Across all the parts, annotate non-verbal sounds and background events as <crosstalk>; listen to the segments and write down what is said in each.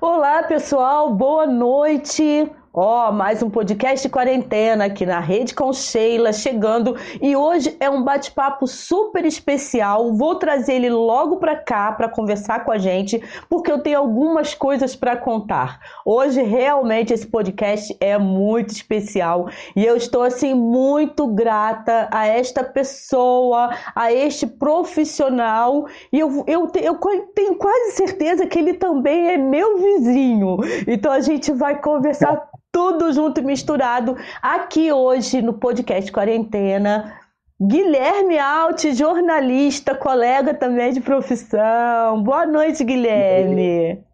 Olá, pessoal, boa noite. Ó, oh, mais um podcast de quarentena aqui na Rede com Sheila chegando e hoje é um bate-papo super especial. Vou trazer ele logo para cá para conversar com a gente, porque eu tenho algumas coisas para contar. Hoje realmente esse podcast é muito especial e eu estou assim muito grata a esta pessoa, a este profissional e eu, eu, eu tenho quase certeza que ele também é meu vizinho. Então a gente vai conversar <laughs> tudo junto e misturado aqui hoje no podcast Quarentena. Guilherme Alt, jornalista, colega também de profissão. Boa noite, Guilherme.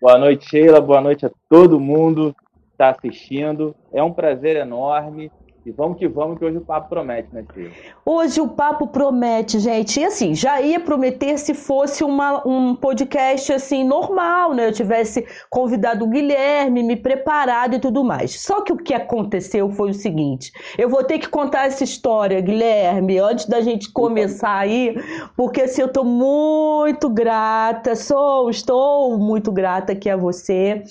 Boa noite, Sheila. Boa noite a todo mundo que está assistindo. É um prazer enorme e vamos que vamos, que hoje o papo promete, né, Tia? Hoje o papo promete, gente. E assim, já ia prometer se fosse uma, um podcast assim, normal, né? Eu tivesse convidado o Guilherme, me preparado e tudo mais. Só que o que aconteceu foi o seguinte: eu vou ter que contar essa história, Guilherme, antes da gente começar aí, porque assim, eu tô muito grata, sou, estou muito grata aqui a você.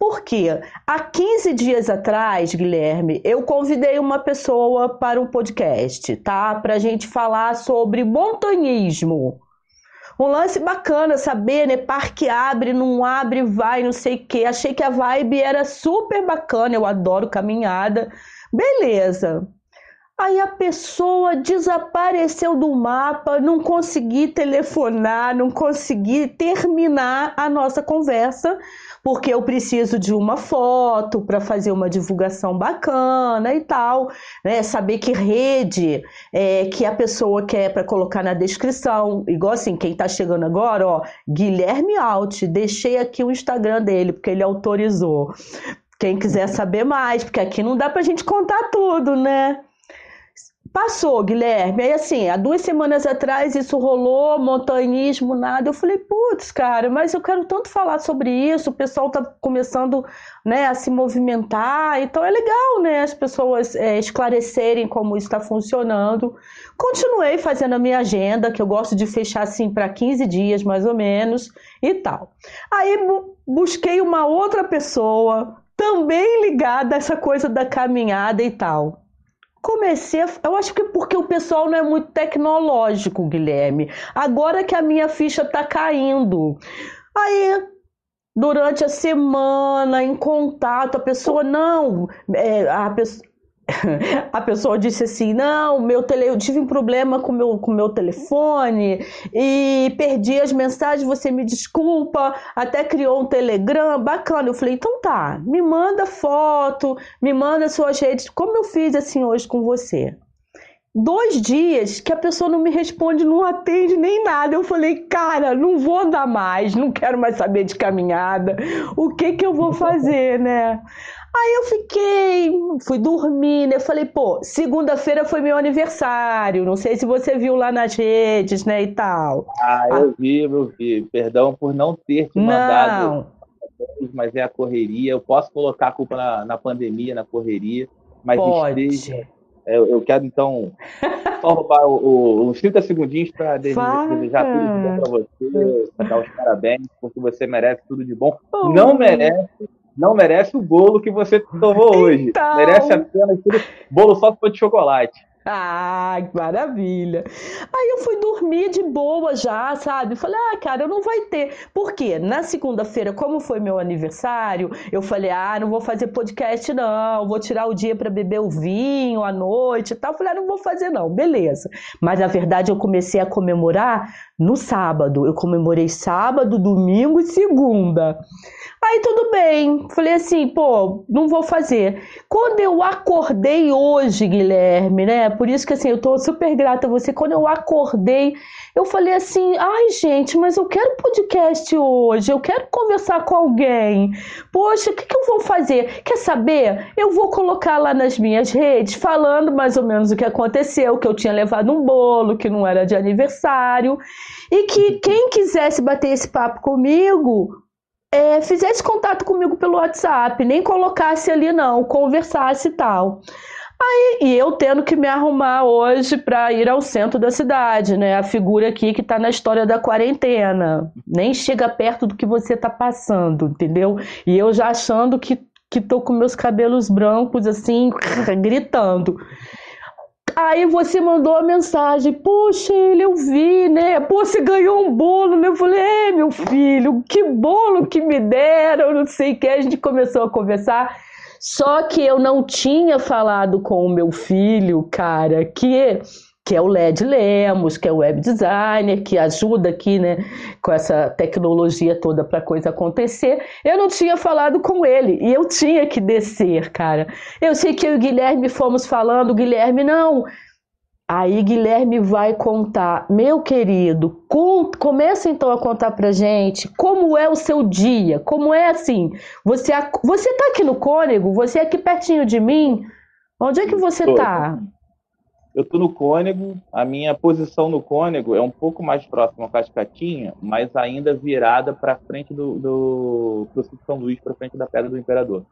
Porque há 15 dias atrás, Guilherme, eu convidei uma pessoa para um podcast, tá? Para a gente falar sobre montanhismo. Um lance bacana saber, né? Parque abre, não abre, vai, não sei o quê. Achei que a vibe era super bacana, eu adoro caminhada. Beleza. Aí a pessoa desapareceu do mapa, não consegui telefonar, não consegui terminar a nossa conversa porque eu preciso de uma foto para fazer uma divulgação bacana e tal, né? Saber que rede é, que a pessoa quer para colocar na descrição, igual assim, quem está chegando agora, ó, Guilherme Alt, deixei aqui o Instagram dele, porque ele autorizou. Quem quiser saber mais, porque aqui não dá para a gente contar tudo, né? Passou, Guilherme. Aí, assim, há duas semanas atrás isso rolou, montanhismo, nada. Eu falei, putz, cara, mas eu quero tanto falar sobre isso. O pessoal tá começando né, a se movimentar. Então é legal, né, as pessoas é, esclarecerem como isso está funcionando. Continuei fazendo a minha agenda, que eu gosto de fechar assim para 15 dias mais ou menos e tal. Aí busquei uma outra pessoa também ligada a essa coisa da caminhada e tal comecei a, eu acho que porque o pessoal não é muito tecnológico, Guilherme. Agora que a minha ficha tá caindo. Aí durante a semana em contato a pessoa não é, a pessoa <laughs> a pessoa disse assim: não, meu tele... eu tive um problema com meu, o com meu telefone e perdi as mensagens, você me desculpa, até criou um Telegram, bacana. Eu falei, então tá, me manda foto, me manda suas redes, como eu fiz assim hoje com você. Dois dias que a pessoa não me responde, não atende nem nada. Eu falei, cara, não vou andar mais, não quero mais saber de caminhada. O que que eu vou fazer, né? Aí eu fiquei, fui dormir, né? Eu falei, pô, segunda-feira foi meu aniversário. Não sei se você viu lá nas redes, né? E tal. Ah, eu vi, eu vi. Perdão por não ter te mandado. Não. Mas é a correria. Eu posso colocar a culpa na, na pandemia, na correria. Mas Pode. esteja. Eu, eu quero, então, só roubar o, o, uns 30 segundinhos para desejar tudo de bom para você, dar os parabéns, porque você merece tudo de bom. Não merece não merece o bolo que você tomou <laughs> hoje. Então... Merece apenas tudo, bolo só de chocolate. Ai, que maravilha. Aí eu fui dormir de boa já, sabe? Falei, ah, cara, não vai ter. Por quê? Na segunda-feira, como foi meu aniversário, eu falei, ah, não vou fazer podcast, não. Vou tirar o dia para beber o vinho à noite e tal. Falei, ah, não vou fazer, não. Beleza. Mas na verdade eu comecei a comemorar no sábado. Eu comemorei sábado, domingo e segunda. Aí tudo bem. Falei assim, pô, não vou fazer. Quando eu acordei hoje, Guilherme, né? Por isso que assim, eu tô super grata a você. Quando eu acordei, eu falei assim: ai, gente, mas eu quero podcast hoje, eu quero conversar com alguém. Poxa, o que, que eu vou fazer? Quer saber? Eu vou colocar lá nas minhas redes falando mais ou menos o que aconteceu, que eu tinha levado um bolo, que não era de aniversário, e que <laughs> quem quisesse bater esse papo comigo é, fizesse contato comigo pelo WhatsApp, nem colocasse ali não, conversasse e tal. Aí, e eu tendo que me arrumar hoje para ir ao centro da cidade, né? A figura aqui que está na história da quarentena. Nem chega perto do que você está passando, entendeu? E eu já achando que, que tô com meus cabelos brancos, assim, gritando. Aí você mandou a mensagem, poxa, ele eu vi, né? Pô, você ganhou um bolo, né? Eu falei, é, meu filho, que bolo que me deram, não sei o que. A gente começou a conversar. Só que eu não tinha falado com o meu filho, cara, que que é o LED Lemos, que é o web designer, que ajuda aqui, né, com essa tecnologia toda para a coisa acontecer. Eu não tinha falado com ele e eu tinha que descer, cara. Eu sei que eu e o Guilherme fomos falando, Guilherme, não, Aí Guilherme vai contar, meu querido, com, começa então a contar pra gente como é o seu dia, como é assim. Você você tá aqui no Cônego, você é aqui pertinho de mim. Onde é que você Tô. tá? Eu tô no Cônego, a minha posição no Cônego é um pouco mais próxima à Cascatinha, mas ainda virada para frente do, do pro São Luís, para frente da Pedra do Imperador.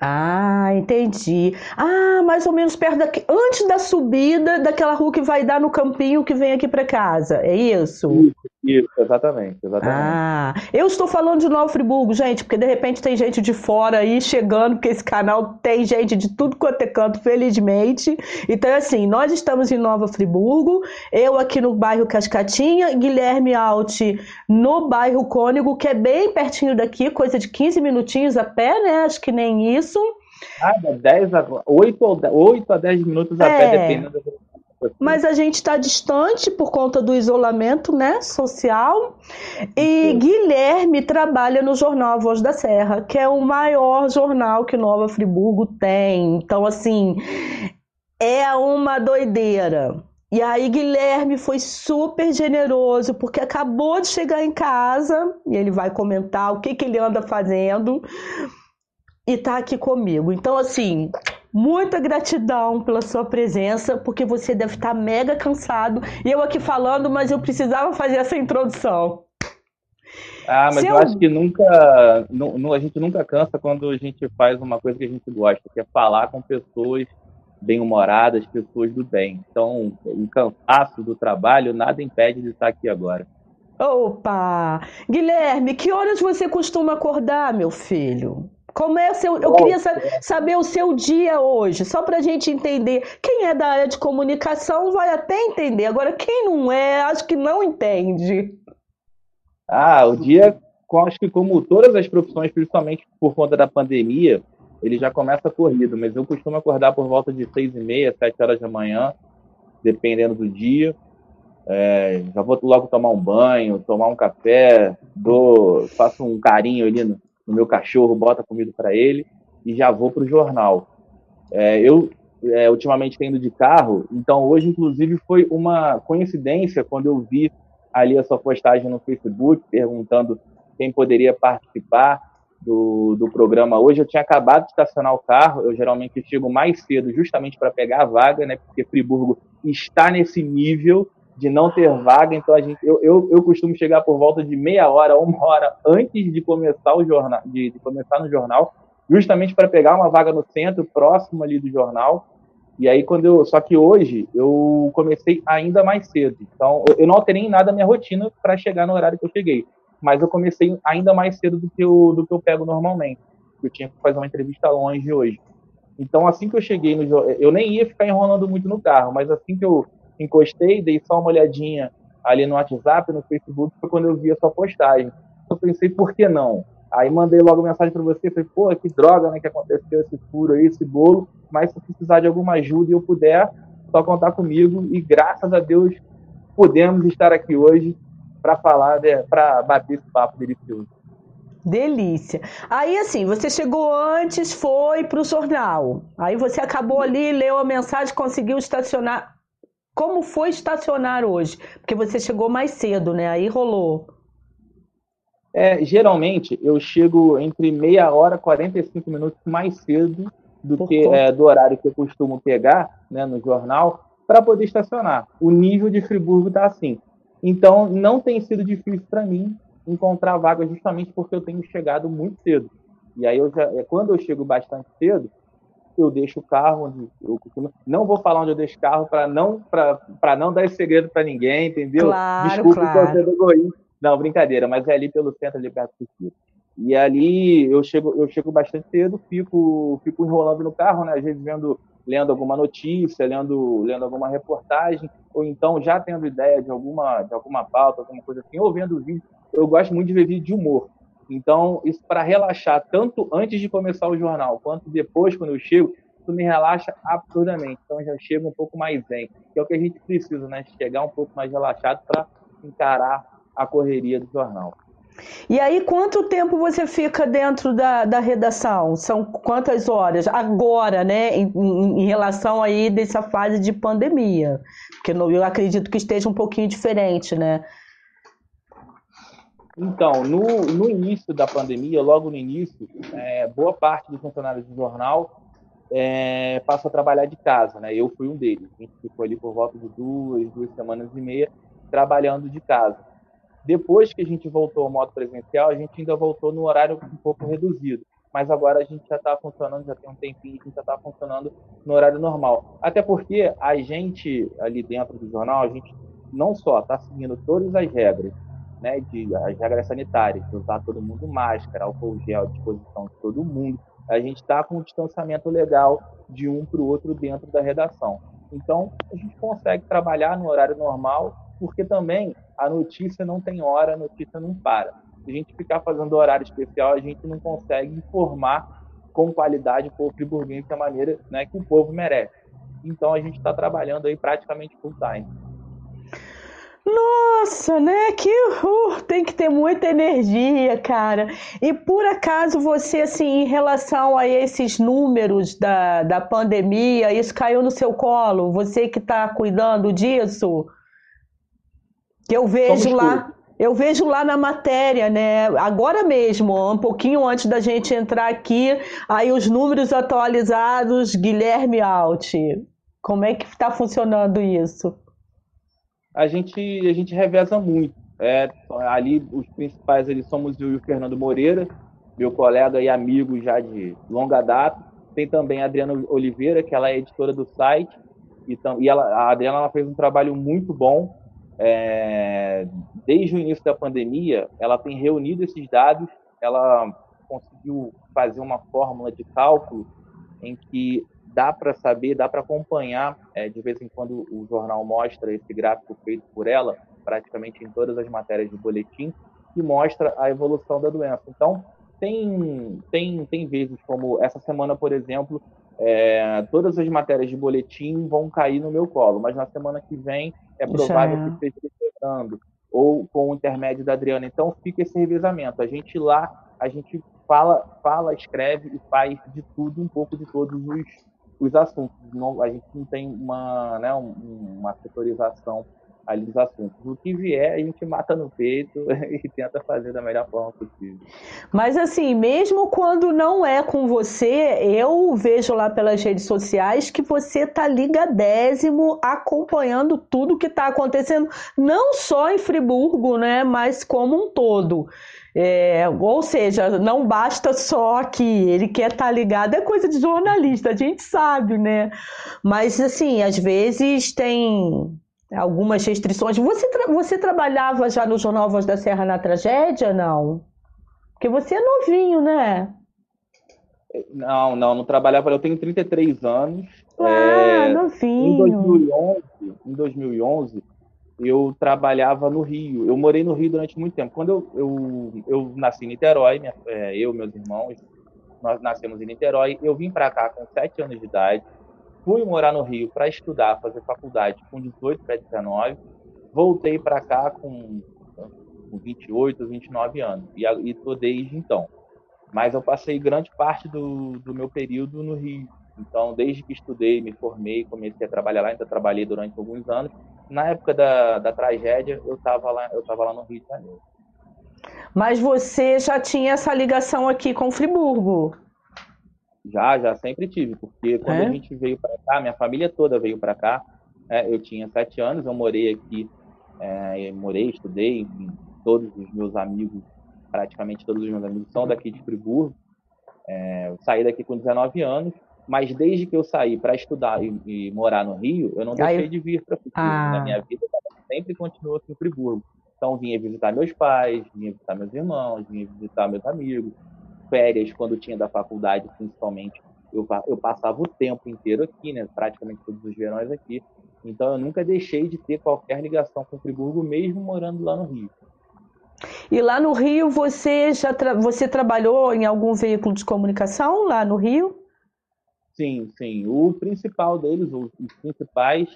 Ah, entendi. Ah, mais ou menos perto daqui, antes da subida daquela rua que vai dar no campinho que vem aqui para casa. É isso? Isso, isso, exatamente, exatamente. Ah, eu estou falando de Nova Friburgo, gente, porque de repente tem gente de fora aí chegando, porque esse canal tem gente de tudo quanto é canto, felizmente. Então, assim, nós estamos em Nova Friburgo, eu aqui no bairro Cascatinha, Guilherme Alt no bairro Cônego, que é bem pertinho daqui, coisa de 15 minutinhos a pé, né? Acho que nem isso. Ah, 10 a, 8, 8 a 10 minutos a é. pé, dependendo mas a gente está distante por conta do isolamento né, social. E Sim. Guilherme trabalha no jornal Voz da Serra, que é o maior jornal que Nova Friburgo tem. Então, assim, é uma doideira. E aí, Guilherme foi super generoso, porque acabou de chegar em casa, e ele vai comentar o que, que ele anda fazendo, e tá aqui comigo. Então, assim, Muita gratidão pela sua presença, porque você deve estar mega cansado. E eu aqui falando, mas eu precisava fazer essa introdução. Ah, mas eu... eu... acho que nunca. a gente nunca cansa quando a gente faz uma coisa que a gente gosta, que é falar com pessoas bem-humoradas, pessoas do bem. Então, o cansaço do trabalho nada impede de estar aqui agora. Opa! Guilherme, que horas você costuma acordar, meu filho? Como é o seu. Eu queria saber o seu dia hoje, só para a gente entender. Quem é da área de comunicação vai até entender. Agora, quem não é, acho que não entende. Ah, o dia, acho que como todas as profissões, principalmente por conta da pandemia, ele já começa corrido, mas eu costumo acordar por volta de seis e meia, sete horas da manhã, dependendo do dia. É, já vou logo tomar um banho, tomar um café, dou, faço um carinho ali no, no meu cachorro, bota comida para ele e já vou para o jornal. É, eu é, ultimamente tenho de carro, então hoje inclusive foi uma coincidência quando eu vi ali a sua postagem no Facebook perguntando quem poderia participar do, do programa hoje. Eu tinha acabado de estacionar o carro, eu geralmente chego mais cedo justamente para pegar a vaga, né? Porque Friburgo está nesse nível de não ter vaga, então a gente, eu, eu, eu costumo chegar por volta de meia hora, uma hora antes de começar o jornal, de, de começar no jornal, justamente para pegar uma vaga no centro, próximo ali do jornal. E aí quando eu, só que hoje eu comecei ainda mais cedo, então eu, eu não alterei nada a minha rotina para chegar no horário que eu cheguei, mas eu comecei ainda mais cedo do que eu, do que eu pego normalmente. Eu tinha que fazer uma entrevista longe hoje. Então assim que eu cheguei no, eu nem ia ficar enrolando muito no carro, mas assim que eu encostei, dei só uma olhadinha ali no WhatsApp, no Facebook, foi quando eu vi a sua postagem. Eu pensei, por que não? Aí mandei logo mensagem para você, falei, pô, que droga, né, que aconteceu esse furo aí, esse bolo, mas se precisar de alguma ajuda e eu puder, só contar comigo e graças a Deus podemos estar aqui hoje para falar, né, para bater esse papo delicioso. Delícia. Aí, assim, você chegou antes, foi para o jornal. Aí você acabou ali, leu a mensagem, conseguiu estacionar como foi estacionar hoje? Porque você chegou mais cedo, né? Aí rolou. É, geralmente eu chego entre meia hora e 45 minutos mais cedo do Por que é, do horário que eu costumo pegar né, no jornal para poder estacionar. O nível de Friburgo está assim. Então não tem sido difícil para mim encontrar vaga justamente porque eu tenho chegado muito cedo. E aí eu já, é, quando eu chego bastante cedo, eu deixo o carro onde eu costumo. Não vou falar onde eu deixo o carro para não, não dar esse segredo para ninguém, entendeu? Claro, Desculpe claro. sendo egoísta. Não, brincadeira, mas é ali pelo centro, ali perto do circuito. E ali eu chego, eu chego bastante cedo, fico, fico enrolando no carro, né? Às vezes vendo, lendo alguma notícia, lendo, lendo alguma reportagem, ou então já tendo ideia de alguma, de alguma pauta, alguma coisa assim, ou vendo vídeo. Eu gosto muito de ver vídeo de humor. Então, isso para relaxar, tanto antes de começar o jornal, quanto depois, quando eu chego, isso me relaxa absurdamente. Então, já chego um pouco mais zen, que é o que a gente precisa, né? Chegar um pouco mais relaxado para encarar a correria do jornal. E aí, quanto tempo você fica dentro da, da redação? São quantas horas? Agora, né, em, em, relação aí dessa fase de pandemia. Porque eu acredito que esteja um pouquinho diferente, né? Então, no, no início da pandemia, logo no início, é, boa parte dos funcionários do jornal é, passou a trabalhar de casa, né? Eu fui um deles. A gente ficou ali por volta de duas, duas semanas e meia trabalhando de casa. Depois que a gente voltou ao modo presencial, a gente ainda voltou no horário um pouco reduzido. Mas agora a gente já está funcionando, já tem um tempinho, a gente já está funcionando no horário normal. Até porque a gente, ali dentro do jornal, a gente não só está seguindo todas as regras, né, de, as regras sanitárias, de usar todo mundo máscara, álcool gel à disposição de todo mundo, a gente está com um distanciamento legal de um para o outro dentro da redação. Então, a gente consegue trabalhar no horário normal porque também a notícia não tem hora, a notícia não para. Se a gente ficar fazendo horário especial, a gente não consegue informar com qualidade o povo friburguense da maneira né, que o povo merece. Então a gente está trabalhando aí praticamente full time. Nossa, né? Que uh, tem que ter muita energia, cara. E por acaso você, assim, em relação a esses números da, da pandemia, isso caiu no seu colo? Você que está cuidando disso? Que eu vejo lá, eu vejo lá na matéria, né? Agora mesmo, um pouquinho antes da gente entrar aqui, aí os números atualizados, Guilherme Alt. Como é que está funcionando isso? A gente, a gente reveza muito. É, ali, os principais ali somos eu e o Fernando Moreira, meu colega e amigo já de longa data. Tem também a Adriana Oliveira, que ela é editora do site. E, e ela, a Adriana ela fez um trabalho muito bom é, desde o início da pandemia, ela tem reunido esses dados, ela conseguiu fazer uma fórmula de cálculo em que dá para saber, dá para acompanhar, é, de vez em quando o jornal mostra esse gráfico feito por ela, praticamente em todas as matérias de boletim, que mostra a evolução da doença. Então, tem, tem, tem vezes como essa semana, por exemplo, é, todas as matérias de boletim vão cair no meu colo, mas na semana que vem é provável Já. que esteja quebrando, ou com o intermédio da Adriana. Então fica esse revezamento. A gente lá, a gente fala, fala, escreve e faz de tudo, um pouco de todos os, os assuntos. Não, a gente não tem uma, né, uma setorização ali dos assuntos. O que vier, a gente mata no peito <laughs> e tenta fazer da melhor forma possível. Mas assim, mesmo quando não é com você, eu vejo lá pelas redes sociais que você tá ligadésimo acompanhando tudo que está acontecendo, não só em Friburgo, né, mas como um todo. É, ou seja, não basta só aqui, ele quer estar tá ligado, é coisa de jornalista, a gente sabe, né? Mas assim, às vezes tem algumas restrições. Você, tra você trabalhava já no Jornal Voz da Serra na tragédia, não? Porque você é novinho, né? Não, não, não trabalhava. Eu tenho 33 anos. Ah, é, novinho. Em 2011, em 2011, eu trabalhava no Rio. Eu morei no Rio durante muito tempo. Quando eu, eu, eu nasci em Niterói, minha, é, eu e meus irmãos, nós nascemos em Niterói. Eu vim para cá com 7 anos de idade fui morar no Rio para estudar, fazer faculdade com 18 para 19, voltei para cá com, com 28, 29 anos e estou desde então. Mas eu passei grande parte do, do meu período no Rio. Então, desde que estudei, me formei, comecei a trabalhar lá, ainda trabalhei durante alguns anos. Na época da, da tragédia, eu estava lá, eu lá no Rio de Janeiro. Mas você já tinha essa ligação aqui com Friburgo? Já, já sempre tive, porque quando é? a gente veio para cá, minha família toda veio para cá. É, eu tinha sete anos, eu morei aqui, é, morei, estudei, enfim, todos os meus amigos, praticamente todos os meus amigos são daqui de Friburgo. É, eu saí daqui com 19 anos Mas desde que eu saí para estudar e, e, morar no Rio, eu não deixei de vir para Friburgo. Ah. Na minha vida sempre continuou aqui em Friburgo. Então vinha visitar meus pais, vinha visitar meus irmãos, vinha visitar meus amigos. Férias, quando tinha da faculdade, principalmente, eu, eu passava o tempo inteiro aqui, né? Praticamente todos os verões aqui. Então eu nunca deixei de ter qualquer ligação com Friburgo, mesmo morando lá no Rio. E lá no Rio você já tra você trabalhou em algum veículo de comunicação lá no Rio? Sim, sim. O principal deles, os principais,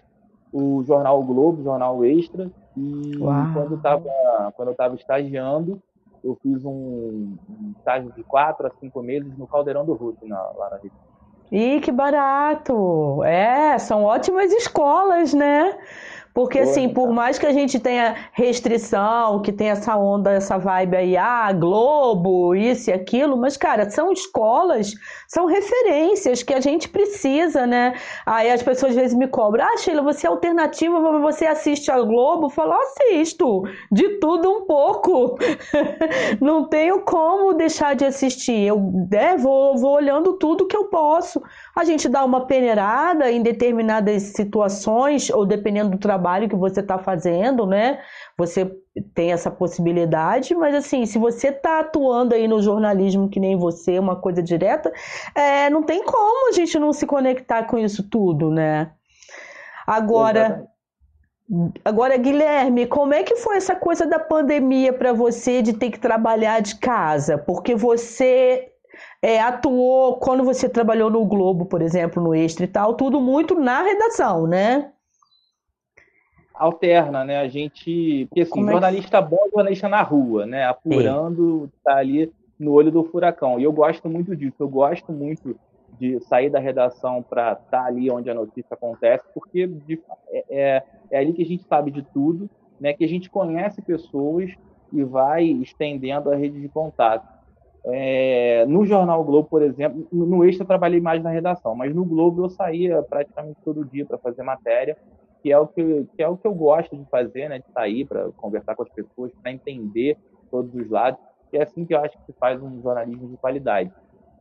o jornal o Globo, o jornal Extra. E Uau. quando, tava, quando eu estava estagiando, eu fiz um, um, estágio de quatro a cinco meses no Caldeirão do Ruto, na, lá na Rio. Ih, que barato! É, são ótimas escolas, né? Porque, assim, por mais que a gente tenha restrição, que tenha essa onda, essa vibe aí, ah, Globo, isso e aquilo, mas, cara, são escolas, são referências que a gente precisa, né? Aí as pessoas às vezes me cobram, ah, Sheila, você é alternativa, você assiste a Globo? Eu falo, assisto, de tudo um pouco. <laughs> Não tenho como deixar de assistir. Eu né, vou, vou olhando tudo que eu posso. A gente dá uma peneirada em determinadas situações, ou dependendo do trabalho que você está fazendo, né? Você tem essa possibilidade, mas assim, se você está atuando aí no jornalismo que nem você, uma coisa direta, é, não tem como a gente não se conectar com isso tudo, né? Agora. Agora, Guilherme, como é que foi essa coisa da pandemia para você de ter que trabalhar de casa? Porque você é, atuou quando você trabalhou no Globo, por exemplo, no Extra e tal, tudo muito na redação, né? alterna, né? A gente. Porque assim, é jornalista bom é jornalista na rua, né? Apurando, tá ali no olho do furacão. E eu gosto muito disso. Eu gosto muito de sair da redação para estar tá ali onde a notícia acontece, porque de, é, é, é, ali que a gente sabe de tudo, né? Que a gente conhece pessoas e vai estendendo a rede de contato. É, no Jornal Globo, por exemplo, no Extra eu trabalhei mais na redação, mas no Globo eu saía praticamente todo dia para fazer matéria que é o que, que é o que eu gosto de fazer, né? De sair para conversar com as pessoas, para entender todos os lados. E é assim que eu acho que se faz um jornalismo de qualidade.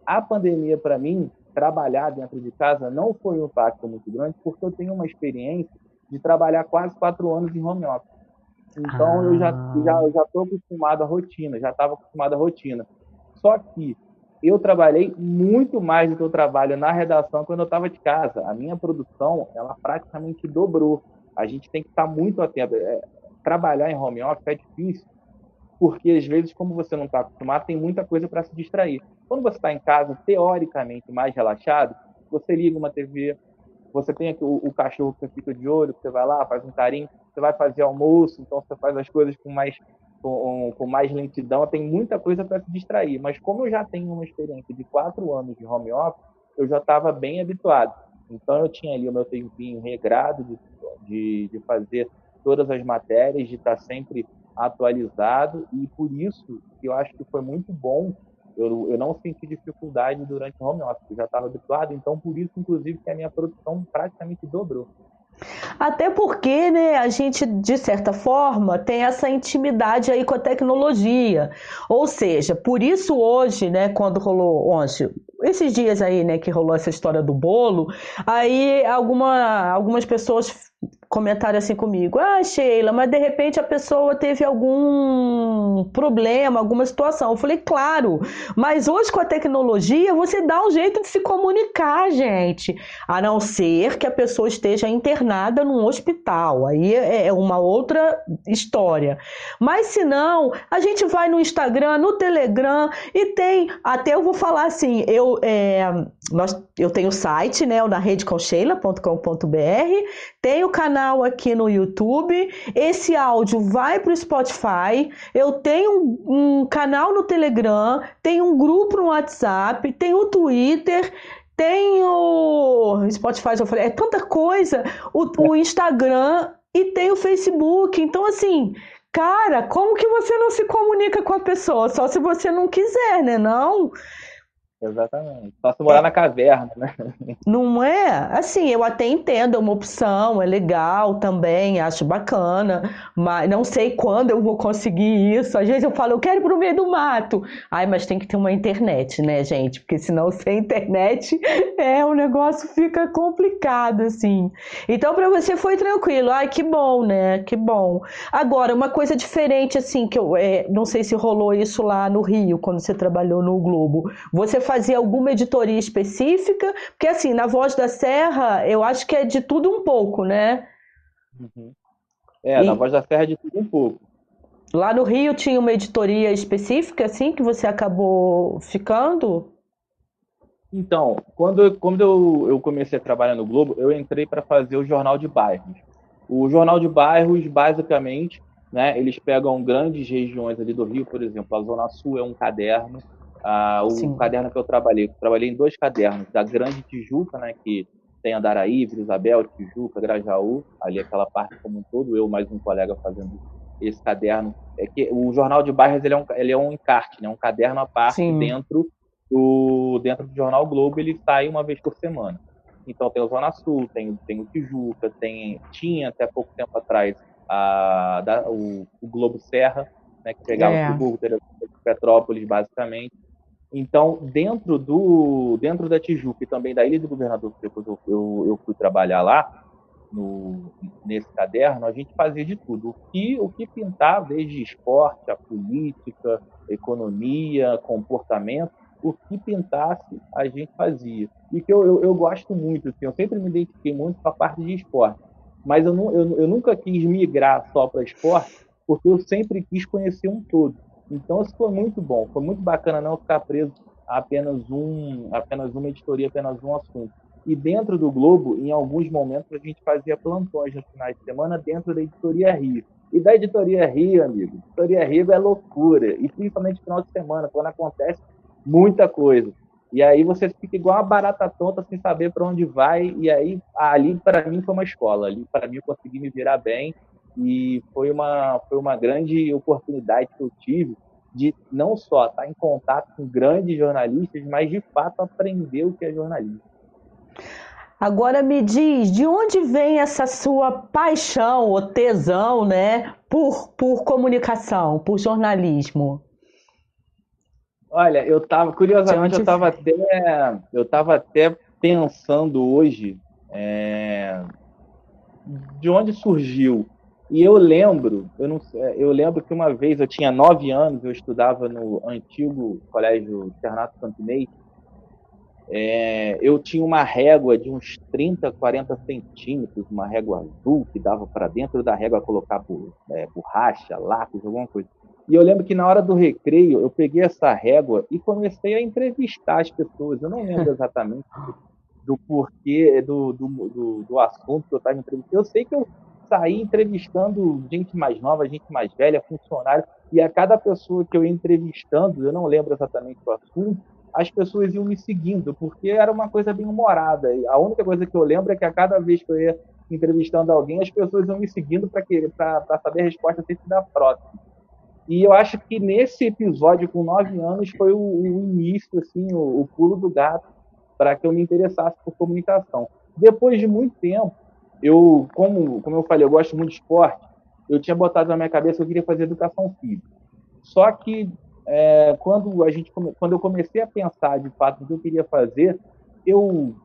A pandemia, para mim, trabalhar dentro de casa não foi um impacto muito grande, porque eu tenho uma experiência de trabalhar quase quatro anos em home office. Então ah. eu já já já estou acostumado à rotina, já estava acostumado à rotina. Só que eu trabalhei muito mais do que eu trabalho na redação quando eu estava de casa. A minha produção, ela praticamente dobrou. A gente tem que estar muito atento. É, trabalhar em home office é difícil, porque às vezes, como você não está acostumado, tem muita coisa para se distrair. Quando você está em casa, teoricamente mais relaxado, você liga uma TV, você tem o, o cachorro que você fica de olho, você vai lá, faz um carinho, você vai fazer almoço, então você faz as coisas com mais com, com mais lentidão, tem muita coisa para se distrair. Mas como eu já tenho uma experiência de quatro anos de home office, eu já estava bem habituado. Então eu tinha ali o meu tempinho regrado de, de, de fazer todas as matérias, de estar sempre atualizado e por isso eu acho que foi muito bom. Eu, eu não senti dificuldade durante o home office, eu já estava habituado, então por isso, inclusive, que a minha produção praticamente dobrou. Até porque, né, a gente, de certa forma, tem essa intimidade aí com a tecnologia. Ou seja, por isso hoje, né, quando rolou ontem, esses dias aí, né, que rolou essa história do bolo, aí alguma, algumas pessoas comentaram assim comigo: Ah, Sheila, mas de repente a pessoa teve algum problema, alguma situação. Eu falei: Claro, mas hoje com a tecnologia você dá um jeito de se comunicar, gente. A não ser que a pessoa esteja internada num hospital. Aí é, é uma outra história. Mas se não, a gente vai no Instagram, no Telegram e tem. Até eu vou falar assim: eu, é, nós, eu tenho o site, né? Na redeconcheila.com.br, tenho o canal canal aqui no YouTube, esse áudio vai para o Spotify, eu tenho um, um canal no Telegram, tenho um grupo no WhatsApp, tenho o Twitter, tenho Spotify, eu falei, é tanta coisa, o, o Instagram e tem o Facebook. Então, assim, cara, como que você não se comunica com a pessoa? Só se você não quiser, né? Não. Exatamente. Só se morar é. na caverna, né? <laughs> Não é? Assim, eu até entendo, é uma opção, é legal também, acho bacana, mas não sei quando eu vou conseguir isso. Às vezes eu falo, eu quero ir pro meio do mato. Ai, mas tem que ter uma internet, né, gente? Porque senão <laughs> sem internet é o negócio fica complicado, assim. Então, para você foi tranquilo. Ai, que bom, né? Que bom. Agora, uma coisa diferente, assim, que eu é, não sei se rolou isso lá no Rio, quando você trabalhou no Globo. Você faz fazia alguma editoria específica? Porque, assim, na Voz da Serra, eu acho que é de tudo um pouco, né? Uhum. É, e... na Voz da Serra é de tudo um pouco. Lá no Rio tinha uma editoria específica, assim, que você acabou ficando? Então, quando, quando eu, eu comecei a trabalhar no Globo, eu entrei para fazer o Jornal de Bairros. O Jornal de Bairros, basicamente, né, eles pegam grandes regiões ali do Rio, por exemplo, a Zona Sul é um caderno, ah, o Sim. caderno que eu trabalhei, eu trabalhei em dois cadernos, da Grande Tijuca, né, que tem Andaraí, Isabel, Tijuca, Grajaú, ali aquela parte como um todo, eu mais um colega fazendo esse caderno. É que o Jornal de Bairros ele é um, ele é um encarte, né, um caderno à parte Sim. dentro do dentro do Jornal Globo, ele sai uma vez por semana. Então tem o Zona Sul, tem, tem o Tijuca, tem, tinha até pouco tempo atrás a, da, o, o Globo Serra, né, que pegava é. Friburgo, Petrópolis, basicamente. Então, dentro do dentro da Tijuca e também da Ilha do Governador, que depois eu, eu, eu, fui trabalhar lá, no, nesse caderno, a gente fazia de tudo. O que, o que pintar, desde esporte, a política, economia, comportamento, o que pintasse, a gente fazia. E que eu, eu, eu gosto muito, assim, eu sempre me identifiquei muito com a parte de esporte. Mas eu, eu, eu nunca quis migrar só para esporte, porque eu sempre quis conhecer um todo. Então isso foi muito bom, foi muito bacana não ficar preso a apenas um, apenas uma editoria, apenas um assunto. E dentro do Globo, em alguns momentos a gente fazia plantões nos finais de semana dentro da editoria Rio. E da editoria Rio, amigo, editoria Rio é loucura, e principalmente no final de semana, quando acontece muita coisa. E aí você fica igual uma barata tonta sem saber para onde vai. E aí ali para mim foi uma escola. Ali para mim eu consegui me virar bem e foi uma, foi uma grande oportunidade que eu tive de não só estar em contato com grandes jornalistas, mas de fato aprender o que é jornalismo. Agora me diz, de onde vem essa sua paixão ou tesão, né, por, por comunicação, por jornalismo? Olha, eu estava curiosamente eu estava até eu estava até pensando hoje é, de onde surgiu e eu lembro, eu, não, eu lembro que uma vez eu tinha nove anos, eu estudava no antigo colégio Internato Campinei. É, eu tinha uma régua de uns 30, 40 centímetros, uma régua azul que dava para dentro da régua colocar é, borracha, lápis, alguma coisa. E eu lembro que na hora do recreio eu peguei essa régua e comecei a entrevistar as pessoas. Eu não lembro <laughs> exatamente do porquê, do, do, do, do assunto que eu estava entrevistando. Eu sei que eu saí entrevistando gente mais nova, gente mais velha, funcionário, e a cada pessoa que eu ia entrevistando, eu não lembro exatamente o assunto, as pessoas iam me seguindo, porque era uma coisa bem humorada. A única coisa que eu lembro é que a cada vez que eu ia entrevistando alguém, as pessoas iam me seguindo para saber a resposta sempre da próxima. E eu acho que nesse episódio, com nove anos, foi o, o início, assim, o, o pulo do gato, para que eu me interessasse por comunicação. Depois de muito tempo, eu, como, como eu falei, eu gosto muito de esporte, eu tinha botado na minha cabeça que eu queria fazer educação física. Só que é, quando, a gente, quando eu comecei a pensar de fato no que eu queria fazer, eu,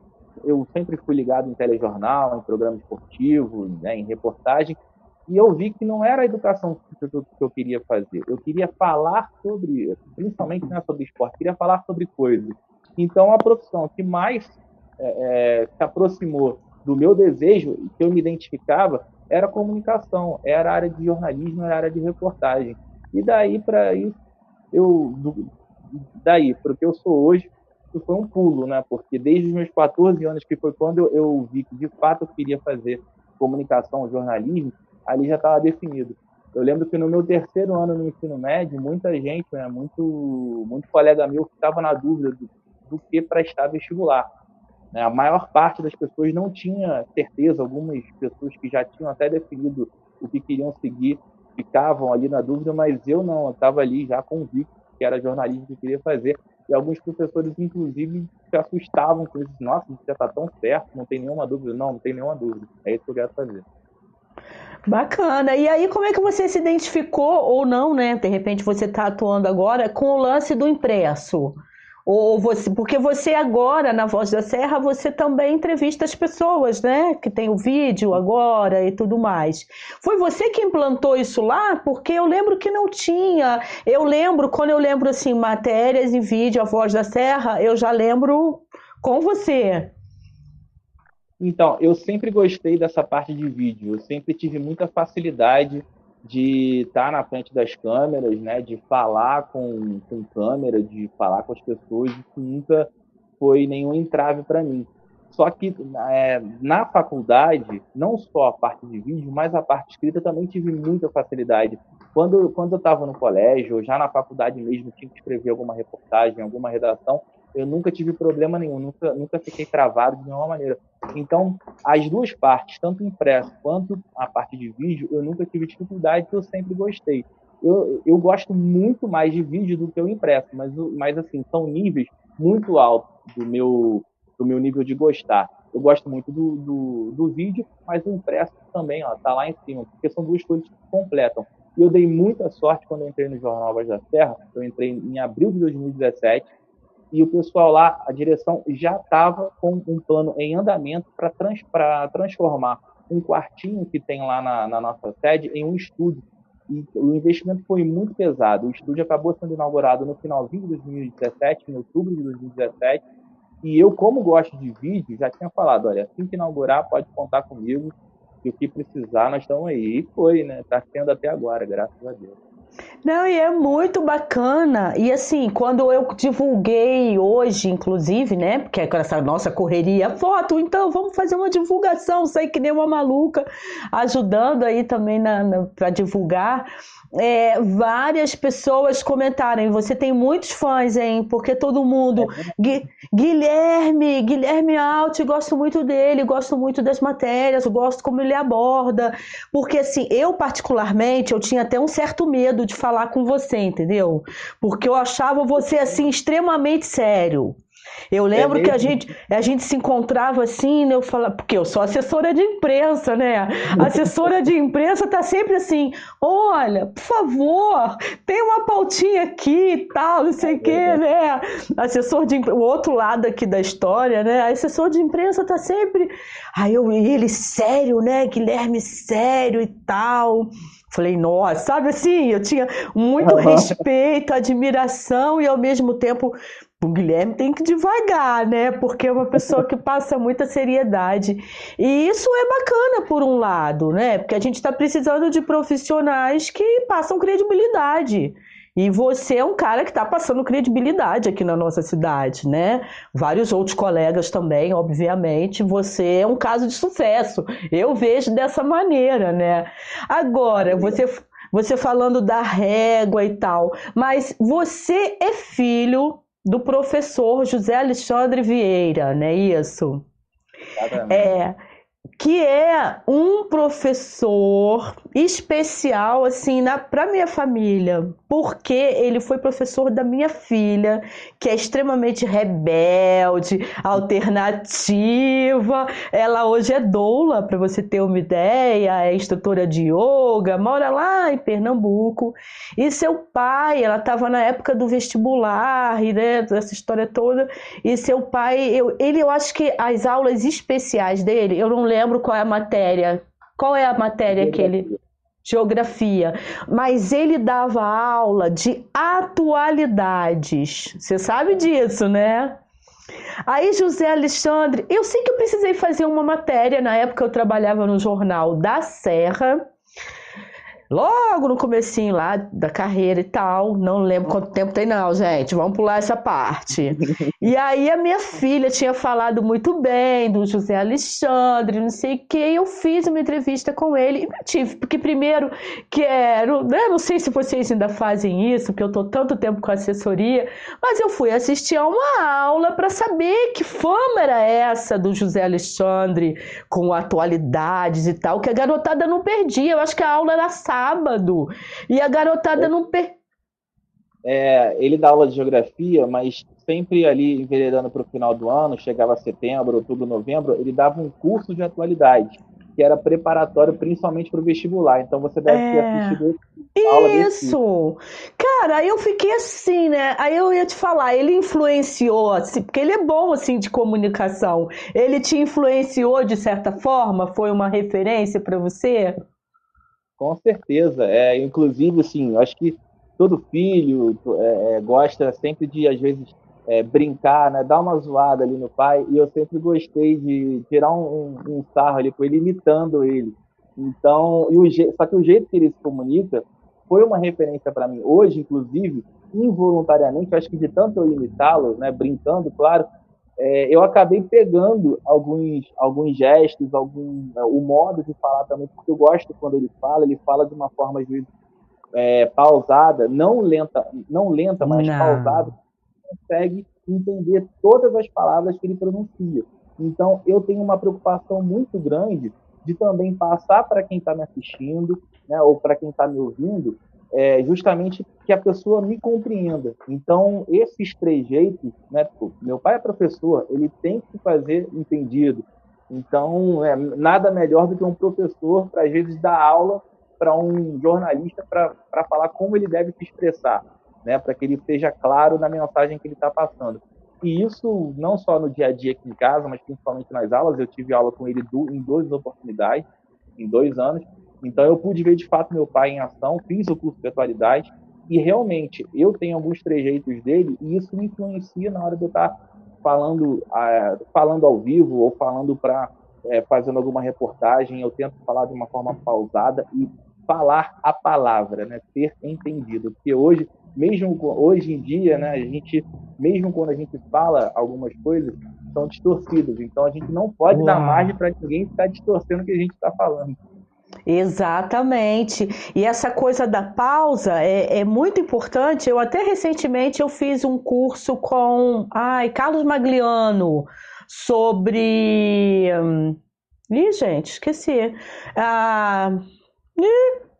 eu sempre fui ligado em telejornal, em programa esportivo, né, em reportagem, e eu vi que não era a educação física que eu queria fazer. Eu queria falar sobre, principalmente né, sobre esporte, queria falar sobre coisas. Então, a profissão que mais é, é se aproximou do meu desejo, que eu me identificava, era comunicação, era área de jornalismo, era área de reportagem. E daí para isso, eu daí para o que eu sou hoje, isso foi um pulo, né? Porque desde os meus 14 anos, que foi quando eu, eu vi que de fato eu queria fazer comunicação, jornalismo, ali já estava definido. Eu lembro que no meu terceiro ano no ensino médio, muita gente, né, muito, muito colega meu estava na dúvida do, do que prestar vestibular. Né? A maior parte das pessoas não tinha certeza, algumas pessoas que já tinham até definido o que queriam seguir ficavam ali na dúvida, mas eu não, estava ali já convicto que era jornalismo que queria fazer. E alguns professores, inclusive, se assustavam com isso. Nossa, isso já está tão certo, não tem nenhuma dúvida. Não, não tem nenhuma dúvida. É isso que eu quero fazer. Bacana. E aí, como é que você se identificou ou não, né? De repente você está atuando agora com o lance do impresso. Ou você, porque você agora, na Voz da Serra, você também entrevista as pessoas, né? Que tem o vídeo agora e tudo mais. Foi você que implantou isso lá? Porque eu lembro que não tinha. Eu lembro, quando eu lembro assim, matérias e vídeo, a Voz da Serra, eu já lembro com você. Então, eu sempre gostei dessa parte de vídeo. Eu sempre tive muita facilidade de estar tá na frente das câmeras, né, de falar com, com câmera, de falar com as pessoas, isso nunca foi nenhum entrave para mim. Só que é, na faculdade, não só a parte de vídeo, mas a parte escrita também tive muita facilidade. Quando, quando eu estava no colégio, já na faculdade mesmo, tinha que escrever alguma reportagem, alguma redação, eu nunca tive problema nenhum, nunca, nunca fiquei travado de nenhuma maneira. Então, as duas partes, tanto impresso quanto a parte de vídeo, eu nunca tive dificuldade, eu sempre gostei. Eu, eu gosto muito mais de vídeo do que o impresso, mas, mas assim, são níveis muito altos do meu, do meu nível de gostar. Eu gosto muito do, do, do vídeo, mas o impresso também ó, tá lá em cima, porque são duas coisas que completam. E eu dei muita sorte quando eu entrei no Jornal Voz da Serra, eu entrei em abril de 2017, e o pessoal lá, a direção já estava com um plano em andamento para trans, transformar um quartinho que tem lá na, na, nossa sede em um estúdio. E o investimento foi muito pesado. O estúdio acabou sendo inaugurado no finalzinho de 2017, em outubro de 2017. E eu, como gosto de vídeo, já tinha falado, olha, assim que inaugurar, pode contar comigo, que o que precisar, nós estamos aí. E foi, né? Está sendo até agora, graças a Deus. Não, e é muito bacana. E assim, quando eu divulguei hoje, inclusive, né? Porque com essa nossa correria, foto, então vamos fazer uma divulgação, sei que nem uma maluca, ajudando aí também na, na para divulgar é, várias pessoas comentaram. Você tem muitos fãs, hein? Porque todo mundo. Gui, Guilherme, Guilherme Alt, gosto muito dele, gosto muito das matérias, gosto como ele aborda. Porque, assim, eu particularmente, eu tinha até um certo medo de falar com você, entendeu? Porque eu achava você, assim, extremamente sério. Eu lembro é que a gente, a gente se encontrava assim, né? Eu falava, porque eu sou assessora de imprensa, né? A assessora de imprensa tá sempre assim: olha, por favor, tem uma pautinha aqui e tal, não sei o é quê, né? Assessor de o outro lado aqui da história, né? A assessor de imprensa tá sempre. Aí eu, ele sério, né? Guilherme sério e tal. Falei, nossa, sabe assim, eu tinha muito respeito, admiração e ao mesmo tempo o Guilherme tem que devagar, né? Porque é uma pessoa que passa muita seriedade. E isso é bacana por um lado, né? Porque a gente está precisando de profissionais que passam credibilidade. E você é um cara que está passando credibilidade aqui na nossa cidade, né? Vários outros colegas também, obviamente. Você é um caso de sucesso. Eu vejo dessa maneira, né? Agora, você você falando da régua e tal, mas você é filho do professor José Alexandre Vieira, não é isso? É, que é um professor especial assim para minha família, porque ele foi professor da minha filha, que é extremamente rebelde, alternativa. Ela hoje é doula, para você ter uma ideia, é instrutora de yoga, mora lá em Pernambuco. E seu pai, ela estava na época do vestibular e né, essa história toda. E seu pai, eu, ele, eu acho que as aulas especiais dele, eu não lembro qual é a matéria. Qual é a matéria que ele? Geografia, mas ele dava aula de atualidades. Você sabe disso, né? Aí José Alexandre, eu sei que eu precisei fazer uma matéria. Na época eu trabalhava no jornal da Serra logo no comecinho lá da carreira e tal. Não lembro quanto tempo tem, não, gente. Vamos pular essa parte. <laughs> e aí a minha filha tinha falado muito bem do José Alexandre, não sei o que. Eu fiz uma entrevista com ele e tive, porque primeiro quero, né? Não sei se vocês ainda fazem isso, porque eu tô tanto tempo com assessoria, mas eu fui assistir a uma aula para saber que fama era essa do José Alexandre com atualidades e tal, que a garotada não perdia. Eu acho que a aula era sábado sábado. E a garotada não per... é, ele dá aula de geografia, mas sempre ali enveredando para o final do ano, chegava setembro, outubro, novembro, ele dava um curso de atualidade que era preparatório principalmente para o vestibular. Então você deve é... ter assistido aula Isso! Cara, aí eu fiquei assim, né? Aí eu ia te falar, ele influenciou, assim, porque ele é bom assim de comunicação. Ele te influenciou de certa forma? Foi uma referência para você? Com certeza. É, inclusive, assim, acho que todo filho é, é, gosta sempre de, às vezes, é, brincar, né, dar uma zoada ali no pai, e eu sempre gostei de tirar um, um, um sarro ali com ele, imitando ele. Então, e o só que o jeito que ele se comunica foi uma referência para mim. Hoje, inclusive, involuntariamente, acho que de tanto eu imitá-lo, né, brincando, claro, é, eu acabei pegando alguns, alguns gestos, algum, é, o modo de falar também, porque eu gosto quando ele fala, ele fala de uma forma, vezes, é, pausada, não lenta, não lenta, mas não. pausada, consegue entender todas as palavras que ele pronuncia. Então, eu tenho uma preocupação muito grande de também passar para quem está me assistindo, né, ou para quem está me ouvindo, é, justamente que a pessoa me compreenda. Então, esses trejeitos, né, meu pai é professor, ele tem que fazer entendido. Então, é, nada melhor do que um professor às vezes, dar aula para um jornalista para falar como ele deve se expressar né, para que ele esteja claro na mensagem que ele está passando. E isso não só no dia a dia aqui em casa, mas principalmente nas aulas. Eu tive aula com ele em duas oportunidades, em dois anos. Então eu pude ver de fato meu pai em ação, fiz o curso de atualidade e realmente eu tenho alguns trejeitos dele e isso me influencia na hora de eu estar falando, uh, falando ao vivo ou falando para é, fazendo alguma reportagem. Eu tento falar de uma forma pausada e falar a palavra, né? Ter entendido, porque hoje mesmo hoje em dia, né, a gente, mesmo quando a gente fala algumas coisas, são distorcidas. Então a gente não pode Uau. dar margem para ninguém ficar distorcendo o que a gente está falando. Exatamente. E essa coisa da pausa é, é, muito importante. Eu até recentemente eu fiz um curso com ai, Carlos Magliano sobre. Hum, ih, gente, esqueci. Ah,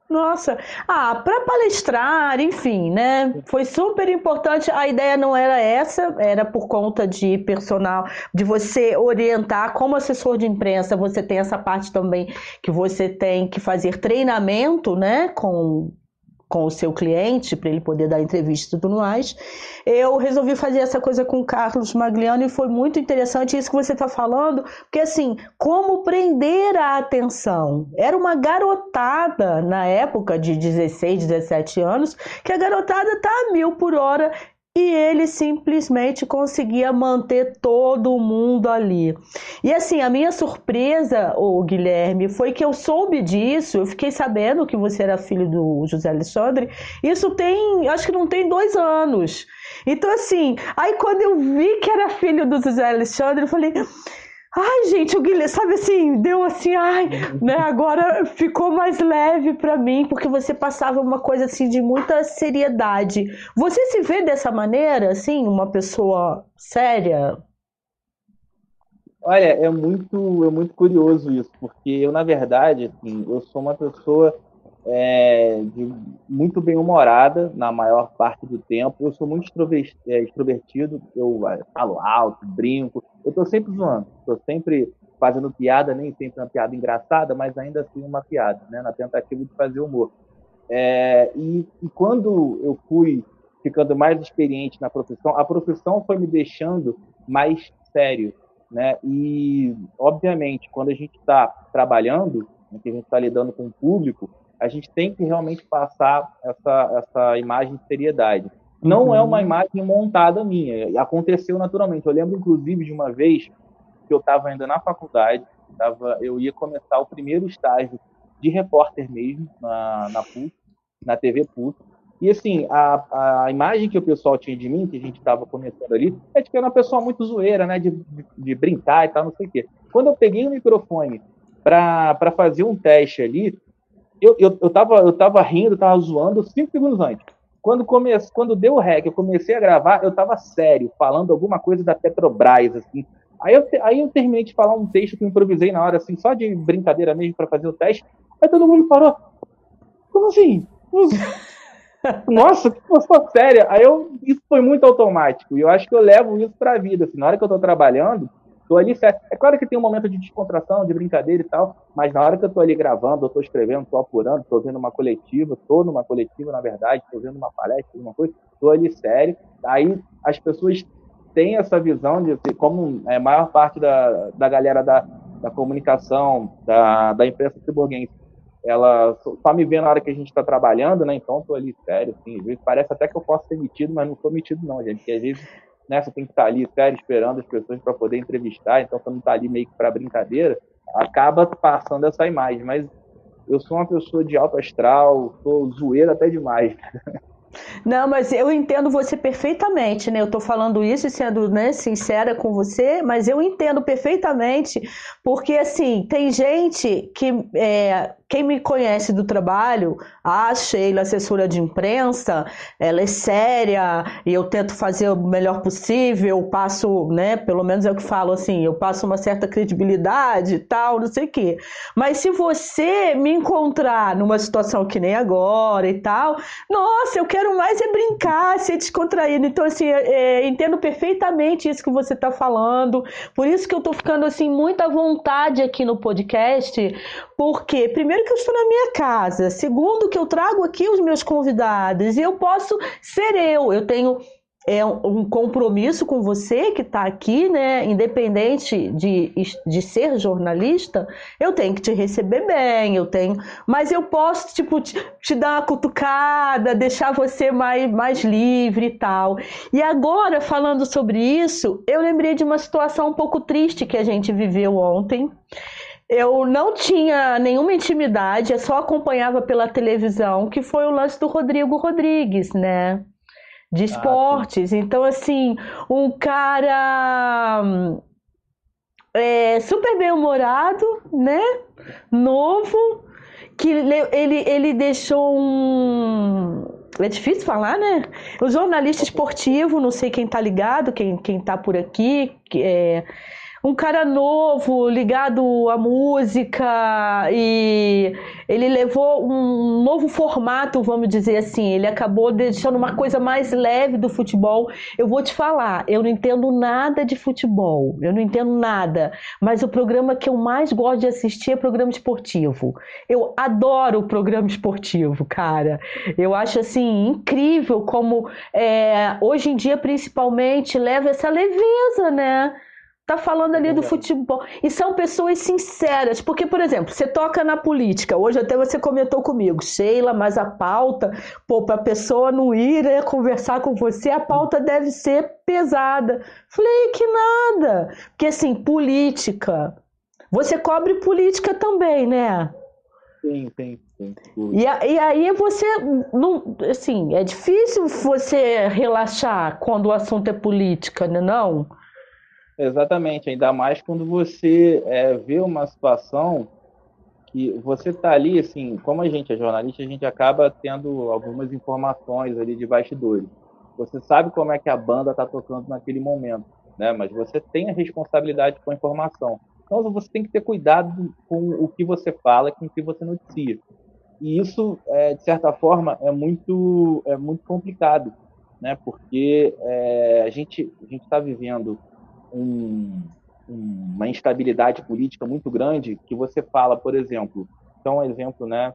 nossa, ah, para palestrar, enfim, né? Foi super importante. A ideia não era essa, era por conta de personal, de você orientar como assessor de imprensa, você tem essa parte também que você tem que fazer treinamento, né, com com o seu cliente, para ele poder dar entrevista e tudo mais, eu resolvi fazer essa coisa com o Carlos Magliano e foi muito interessante isso que você está falando, porque assim, como prender a atenção? Era uma garotada na época de 16, 17 anos, que a garotada tá a mil por hora e ele simplesmente conseguia manter todo mundo ali. E assim, a minha surpresa, o Guilherme, foi que eu soube disso, eu fiquei sabendo que você era filho do José Alexandre, isso tem, acho que não tem dois anos. Então assim, aí quando eu vi que era filho do José Alexandre, eu falei, Ai, gente, o Guilherme, sabe assim, deu assim, ai, né? Agora ficou mais leve para mim, porque você passava uma coisa assim de muita seriedade. Você se vê dessa maneira, assim, uma pessoa séria? Olha, é muito, é muito curioso isso, porque eu, na verdade, assim, eu sou uma pessoa é, de, muito bem humorada na maior parte do tempo. Eu sou muito é, extrovertido, eu é, falo alto, brinco. Eu estou sempre zoando, estou sempre fazendo piada, nem sempre uma piada engraçada, mas ainda assim uma piada, né, na tentativa de fazer humor. É, e, e quando eu fui ficando mais experiente na profissão, a profissão foi me deixando mais sério, né? E obviamente, quando a gente está trabalhando, né, que a gente está lidando com o público, a gente tem que realmente passar essa, essa imagem de seriedade. Não uhum. é uma imagem montada minha, aconteceu naturalmente. Eu lembro, inclusive, de uma vez que eu estava ainda na faculdade, tava, eu ia começar o primeiro estágio de repórter mesmo, na, na PUC, na TV PUC. E assim, a, a imagem que o pessoal tinha de mim, que a gente estava começando ali, é de que era uma pessoa muito zoeira, né? De, de, de brincar e tal, não sei o quê. Quando eu peguei o microfone para fazer um teste ali, eu, eu, eu, tava, eu tava rindo, tava zoando cinco segundos antes. Quando, come, quando deu o rec, eu comecei a gravar, eu tava sério, falando alguma coisa da Petrobras, assim. Aí eu, aí eu terminei de falar um texto que eu improvisei na hora, assim, só de brincadeira mesmo para fazer o teste. Aí todo mundo parou. Como assim? <laughs> Nossa, que pessoa séria. Aí eu, isso foi muito automático. E eu acho que eu levo isso para a vida. Assim, na hora que eu estou trabalhando, tô ali sério. É claro que tem um momento de descontração, de brincadeira e tal, mas na hora que eu estou ali gravando, eu estou escrevendo, estou apurando, estou vendo uma coletiva, estou numa coletiva, na verdade, estou vendo uma palestra, alguma coisa, estou ali sério. Aí as pessoas têm essa visão de como é, a maior parte da, da galera da, da comunicação, da, da imprensa ciborguense, ela só me vê na hora que a gente está trabalhando, né? Então tô ali sério, assim, parece até que eu posso ser metido, mas não sou metido não, gente, porque às vezes né, você tem que estar tá ali sério esperando as pessoas para poder entrevistar, então você não está ali meio que para brincadeira, acaba passando essa imagem, mas eu sou uma pessoa de alto astral, sou zoeiro até demais. Não, mas eu entendo você perfeitamente, né? Eu tô falando isso e sendo né, sincera com você, mas eu entendo perfeitamente, porque assim, tem gente que é, quem me conhece do trabalho, a Sheila, assessora de imprensa, ela é séria e eu tento fazer o melhor possível, passo, né, pelo menos é o que falo assim, eu passo uma certa credibilidade e tal, não sei o quê. Mas se você me encontrar numa situação que nem agora e tal, nossa, eu quero mais é brincar, ser descontraído. Então, assim, é, é, entendo perfeitamente isso que você está falando. Por isso que eu estou ficando, assim, muito à vontade aqui no podcast, porque, primeiro, que eu estou na minha casa, segundo, que eu trago aqui os meus convidados e eu posso ser eu. Eu tenho é um compromisso com você que está aqui, né? Independente de, de ser jornalista, eu tenho que te receber bem, eu tenho. Mas eu posso, tipo, te, te dar uma cutucada, deixar você mais, mais livre e tal. E agora, falando sobre isso, eu lembrei de uma situação um pouco triste que a gente viveu ontem. Eu não tinha nenhuma intimidade, eu só acompanhava pela televisão, que foi o lance do Rodrigo Rodrigues, né? de ah, esportes. Ah, então, assim, um cara é, super bem-humorado, né? Novo, que ele, ele deixou um. É difícil falar, né? O jornalista esportivo, não sei quem tá ligado, quem, quem tá por aqui, que é um cara novo, ligado à música, e ele levou um novo formato, vamos dizer assim. Ele acabou deixando uma coisa mais leve do futebol. Eu vou te falar, eu não entendo nada de futebol, eu não entendo nada, mas o programa que eu mais gosto de assistir é programa esportivo. Eu adoro o programa esportivo, cara. Eu acho assim incrível como é, hoje em dia, principalmente, leva essa leveza, né? Tá falando ali do futebol. E são pessoas sinceras. Porque, por exemplo, você toca na política. Hoje até você comentou comigo, Sheila, mas a pauta, pô, pra pessoa não ir né, conversar com você, a pauta deve ser pesada. Falei, que nada. Porque, assim, política. Você cobre política também, né? Sim, sim, sim. E, e aí você não, assim, é difícil você relaxar quando o assunto é política, né? Não? Exatamente, ainda mais quando você é, vê uma situação que você está ali, assim, como a gente é jornalista, a gente acaba tendo algumas informações ali de bastidores. Você sabe como é que a banda está tocando naquele momento, né? Mas você tem a responsabilidade com a informação. Então você tem que ter cuidado com o que você fala, com o que você noticia. E isso, é, de certa forma, é muito, é muito complicado, né? Porque é, a gente a gente está vivendo um, uma instabilidade política muito grande que você fala, por exemplo, então um exemplo, né,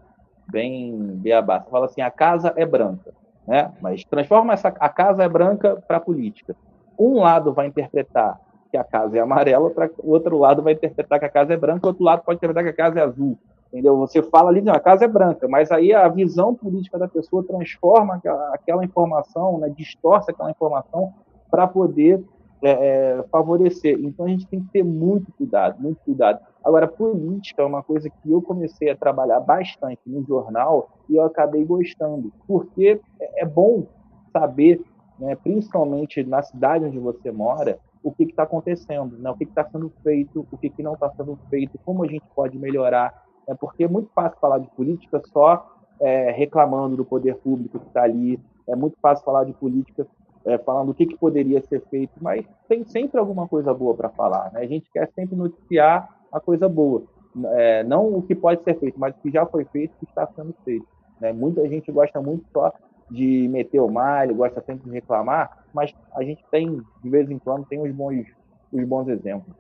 bem beabá, você fala assim, a casa é branca, né, mas transforma essa, a casa é branca para política. Um lado vai interpretar que a casa é amarela, o outro lado vai interpretar que a casa é branca, outro lado pode interpretar que a casa é azul, entendeu? Você fala ali, a casa é branca, mas aí a visão política da pessoa transforma aquela, aquela informação, né, distorce aquela informação para poder é, é, favorecer. Então a gente tem que ter muito cuidado, muito cuidado. Agora, política é uma coisa que eu comecei a trabalhar bastante no jornal e eu acabei gostando, porque é, é bom saber, né, principalmente na cidade onde você mora, o que está acontecendo, né, o que está sendo feito, o que, que não está sendo feito, como a gente pode melhorar. Né, porque é muito fácil falar de política só é, reclamando do poder público que está ali, é muito fácil falar de política é, falando o que, que, poderia ser feito, mas tem sempre alguma coisa boa para falar. Né? A gente quer sempre noticiar a coisa boa, é, não o que pode ser feito, mas o que já foi feito, o que está sendo feito. Né? Muita gente gosta muito só de meter o malho, gosta sempre de reclamar, mas a gente tem, de vez em quando, tem os bons, os bons exemplos.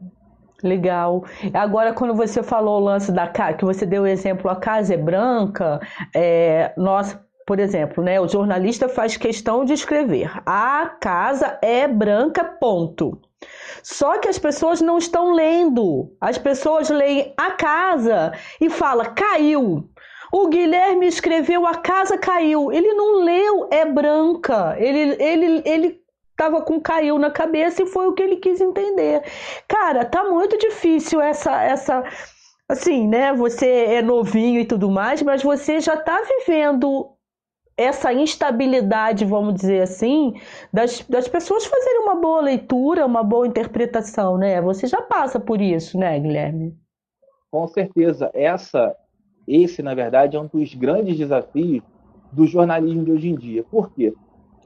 Legal. Agora, quando você falou o lance da casa, que você deu o exemplo, a casa é branca, é, nós, por exemplo, né, o jornalista faz questão de escrever: a casa é branca, ponto. Só que as pessoas não estão lendo. As pessoas leem a casa e fala caiu. O Guilherme escreveu a casa caiu. Ele não leu é branca. Ele ele ele tava com caiu na cabeça e foi o que ele quis entender. Cara, tá muito difícil essa essa assim, né? Você é novinho e tudo mais, mas você já tá vivendo essa instabilidade, vamos dizer assim, das, das pessoas fazerem uma boa leitura, uma boa interpretação, né? Você já passa por isso, né, Guilherme? Com certeza. Essa, esse, na verdade, é um dos grandes desafios do jornalismo de hoje em dia. Por quê?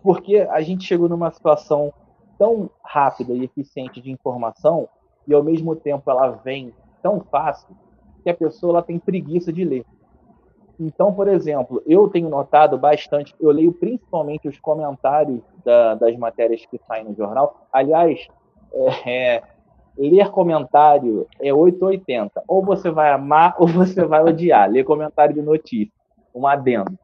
Porque a gente chegou numa situação tão rápida e eficiente de informação e, ao mesmo tempo, ela vem tão fácil que a pessoa ela tem preguiça de ler. Então, por exemplo, eu tenho notado bastante, eu leio principalmente os comentários da, das matérias que saem no jornal. Aliás, é, é, ler comentário é 880. Ou você vai amar <laughs> ou você vai odiar. Ler comentário de notícia, um adendo.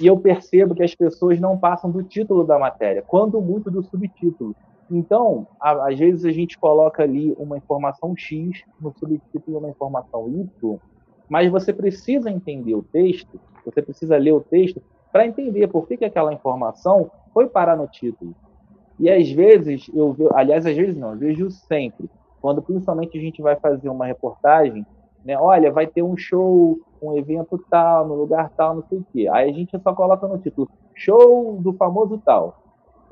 E eu percebo que as pessoas não passam do título da matéria, quando muito do subtítulo. Então, às vezes a gente coloca ali uma informação X no subtítulo uma informação Y, mas você precisa entender o texto, você precisa ler o texto para entender por que, que aquela informação foi parar no título. E às vezes, eu aliás, às vezes não, eu vejo sempre, quando principalmente a gente vai fazer uma reportagem, né, olha, vai ter um show, um evento tal, no lugar tal, não sei o quê. Aí a gente só coloca no título, show do famoso tal.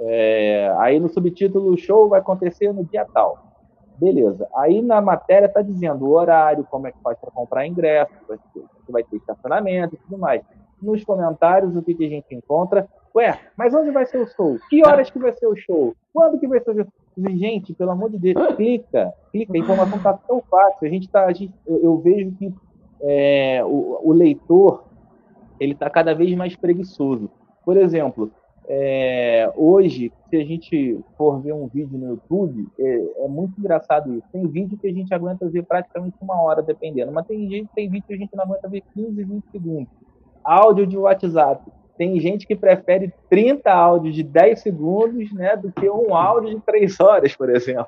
É, aí no subtítulo, show vai acontecer no dia tal. Beleza. Aí na matéria está dizendo o horário, como é que faz para comprar ingresso, se vai ter estacionamento e tudo mais. Nos comentários, o que, que a gente encontra? Ué, mas onde vai ser o show? Que horas que vai ser o show? Quando que vai ser o show? Gente, pelo amor de Deus, clica, clica. A informação está tão fácil. A gente tá, a gente, eu, eu vejo que é, o, o leitor ele está cada vez mais preguiçoso. Por exemplo, é, hoje, se a gente for ver um vídeo no YouTube, é, é, muito engraçado isso. Tem vídeo que a gente aguenta ver praticamente uma hora, dependendo. Mas tem, gente, tem vídeo que a gente não aguenta ver 15, 20 segundos. Áudio de WhatsApp. Tem gente que prefere 30 áudios de 10 segundos né, do que um áudio de 3 horas, por exemplo.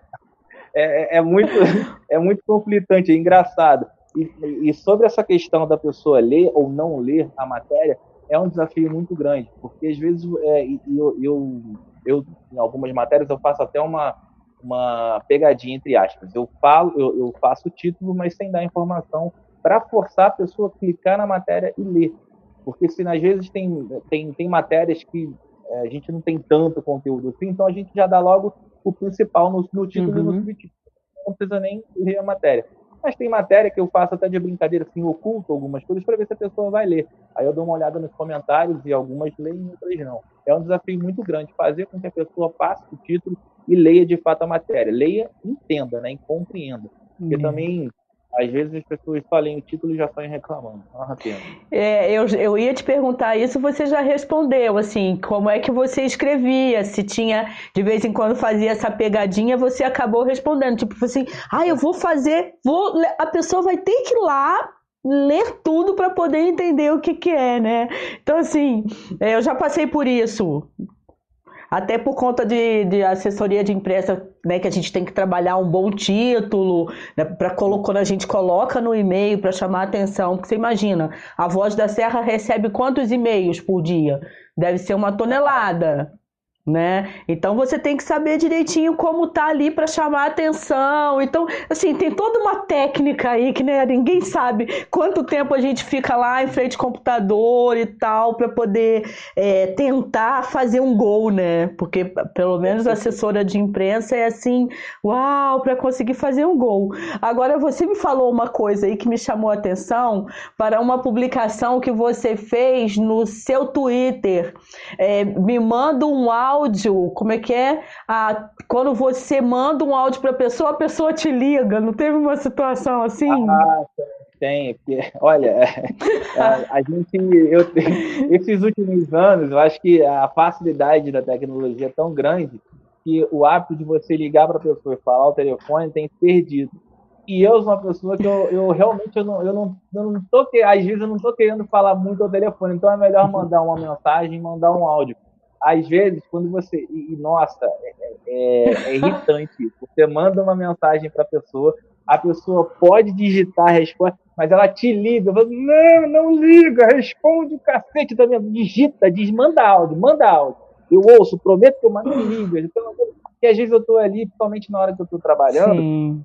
É, é, é muito, <laughs> é muito conflitante, é engraçado. E, e sobre essa questão da pessoa ler ou não ler a matéria, é um desafio muito grande, porque às vezes é, eu, eu, eu, em algumas matérias, eu faço até uma, uma pegadinha entre aspas. Eu falo, eu, eu faço o título, mas sem dar informação para forçar a pessoa a clicar na matéria e ler. Porque se às vezes tem, tem, tem matérias que é, a gente não tem tanto conteúdo assim, então a gente já dá logo o principal no, no título uhum. e no uhum. subtítulo. Não precisa nem ler a matéria. Mas tem matéria que eu faço até de brincadeira, assim, oculto algumas coisas para ver se a pessoa vai ler. Aí eu dou uma olhada nos comentários e algumas leem, outras não. É um desafio muito grande fazer com que a pessoa passe o título e leia de fato a matéria. Leia, entenda, né? E compreenda. Porque uhum. também às vezes as pessoas só leem o título e já saem reclamando. É, eu, eu ia te perguntar isso, você já respondeu, assim, como é que você escrevia, se tinha, de vez em quando fazia essa pegadinha, você acabou respondendo, tipo assim, ah, eu vou fazer, vou, a pessoa vai ter que ir lá ler tudo para poder entender o que, que é, né? Então, assim, é, eu já passei por isso até por conta de, de assessoria de imprensa, né, que a gente tem que trabalhar um bom título, né, para quando a gente coloca no e-mail para chamar a atenção, porque você imagina, a Voz da Serra recebe quantos e-mails por dia? Deve ser uma tonelada né? Então você tem que saber direitinho como tá ali para chamar a atenção. Então, assim, tem toda uma técnica aí que né, ninguém sabe quanto tempo a gente fica lá em frente ao computador e tal para poder é, tentar fazer um gol, né? Porque pelo menos a assessora de imprensa é assim, uau, para conseguir fazer um gol. Agora você me falou uma coisa aí que me chamou a atenção para uma publicação que você fez no seu Twitter. É, me manda um áudio áudio, como é que é? Ah, quando você manda um áudio para a pessoa, a pessoa te liga. Não teve uma situação assim? Ah, Tem, olha, <laughs> a, gente, eu, <laughs> esses últimos anos, eu acho que a facilidade da tecnologia é tão grande que o hábito de você ligar para a pessoa e falar o telefone tem perdido. E eu sou uma pessoa que eu, eu realmente eu não, eu não, eu não tô, às vezes eu não estou querendo falar muito ao telefone, então é melhor mandar uma mensagem, mandar um áudio. Às vezes, quando você. E, nossa, é, é, é irritante. Você manda uma mensagem para a pessoa, a pessoa pode digitar a resposta, mas ela te liga. Falo, não, não liga, responde o cacete também. Digita, diz, manda áudio, manda áudio. Eu ouço, prometo que eu mando liga. Porque às vezes eu estou ali, principalmente na hora que eu estou trabalhando. Sim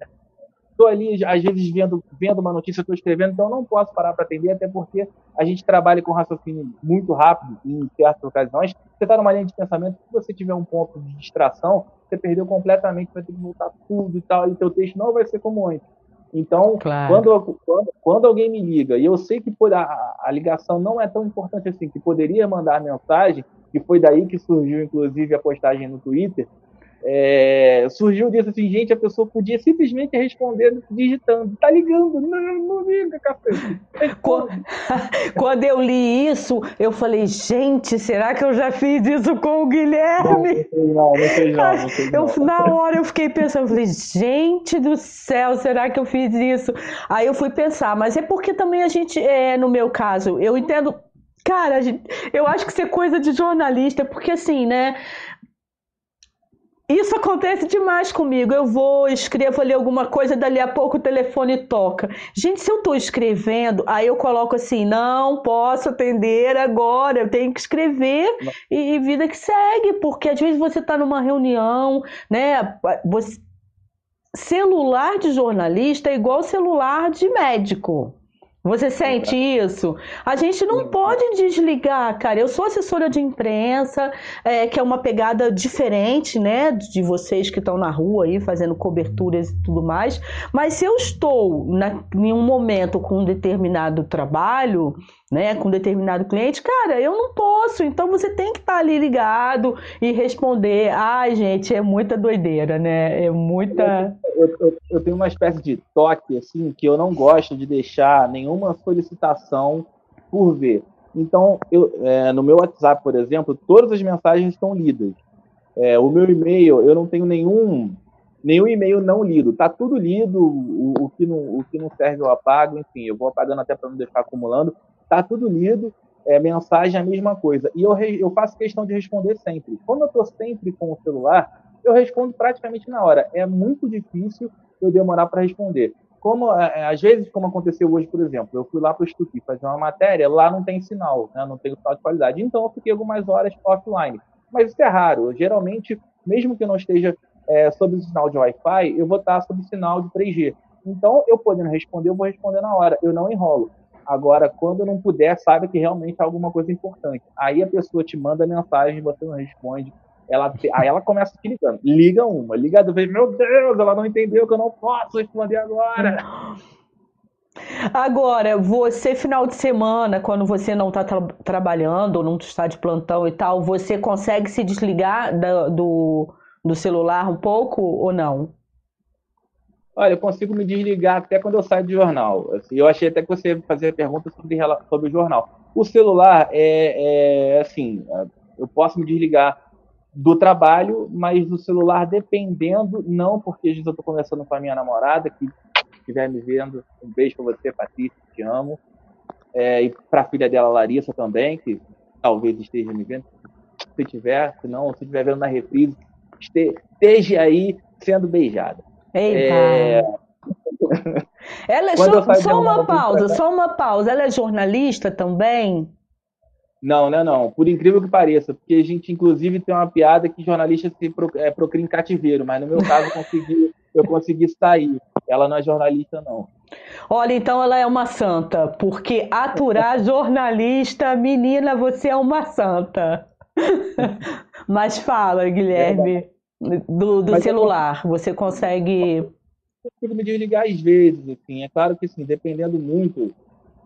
estou ali, às vezes, vendo, vendo uma notícia, estou escrevendo, então eu não posso parar para atender, até porque a gente trabalha com raciocínio muito rápido em certas ocasiões. Você está numa linha de pensamento, se você tiver um ponto de distração, você perdeu completamente, vai ter que voltar tudo e tal, e teu texto não vai ser como antes. Então, claro. quando, quando, quando, alguém me liga, e eu sei que a, a ligação não é tão importante assim, que poderia mandar mensagem, e foi daí que surgiu, inclusive, a postagem no Twitter, é, surgiu disso assim, gente, a pessoa podia simplesmente responder digitando, tá ligando, não, não liga, café. Quando, <laughs> quando eu li isso, eu falei, gente, será que eu já fiz isso com o Guilherme? Não, não sei não, não, sei não. <laughs> Eu, na hora eu fiquei pensando, eu falei, gente do céu, será que eu fiz isso? Aí eu fui pensar, mas é porque também a gente, é, no meu caso, eu entendo Cara, eu acho que isso é coisa de jornalista, porque assim, né? Isso acontece demais comigo. Eu vou, escrevo ali alguma coisa, dali a pouco o telefone toca. Gente, se eu estou escrevendo, aí eu coloco assim: não posso atender agora, eu tenho que escrever e, e vida que segue, porque às vezes você está numa reunião, né? Você... Celular de jornalista é igual celular de médico. Você sente isso? A gente não pode desligar, cara. Eu sou assessora de imprensa, é, que é uma pegada diferente, né, de vocês que estão na rua aí fazendo coberturas e tudo mais. Mas se eu estou na, em um momento com um determinado trabalho, né, com determinado cliente, cara, eu não posso. Então você tem que estar tá ali ligado e responder. Ai, gente, é muita doideira, né? É muita. Eu, eu, eu tenho uma espécie de toque, assim, que eu não gosto de deixar nenhuma solicitação por ver. Então, eu, é, no meu WhatsApp, por exemplo, todas as mensagens estão lidas. É, o meu e-mail, eu não tenho nenhum nenhum e-mail não lido. Tá tudo lido, o, o, que não, o que não serve eu apago, enfim, eu vou apagando até para não deixar acumulando. Tá tudo lido, é, mensagem é a mesma coisa. E eu, eu faço questão de responder sempre. Quando eu estou sempre com o celular, eu respondo praticamente na hora. É muito difícil eu demorar para responder. Como é, é, às vezes, como aconteceu hoje, por exemplo, eu fui lá para o Stupi fazer uma matéria, lá não tem sinal, né, não tem sinal de qualidade. Então eu fiquei algumas horas offline. Mas isso é raro. geralmente, mesmo que eu não esteja é, sob o sinal de Wi-Fi, eu vou estar sob o sinal de 3G. Então, eu podendo responder, eu vou responder na hora. Eu não enrolo. Agora, quando não puder, sabe que realmente é alguma coisa importante. Aí a pessoa te manda mensagem, você não responde. Ela, aí ela começa te ligando. Liga uma, liga duas. Meu Deus, ela não entendeu que eu não posso responder agora. Agora, você, final de semana, quando você não está tra trabalhando ou não está de plantão e tal, você consegue se desligar do, do, do celular um pouco ou não? Olha, eu consigo me desligar até quando eu saio do jornal. Assim, eu achei até que você ia fazer perguntas sobre, sobre o jornal. O celular é, é assim, eu posso me desligar do trabalho, mas do celular dependendo, não porque às vezes eu estou conversando com a minha namorada, que estiver me vendo, um beijo para você, Patrícia, te amo. É, e para a filha dela, Larissa, também, que talvez esteja me vendo. Se tiver, se não, se estiver vendo na reprise, esteja aí sendo beijada. Eita. É... Ela é só, só uma pausa, só uma pausa. Ela é jornalista também? Não, não, não. Por incrível que pareça, porque a gente inclusive tem uma piada que jornalista se pro, é, procria em cativeiro, mas no meu caso eu consegui, eu consegui sair. Ela não é jornalista, não. Olha, então ela é uma santa, porque aturar jornalista, menina, você é uma santa. <laughs> Mas fala, Guilherme. É do, do celular. Você consegue. Eu consigo me desligar às vezes, assim. É claro que, assim, dependendo muito,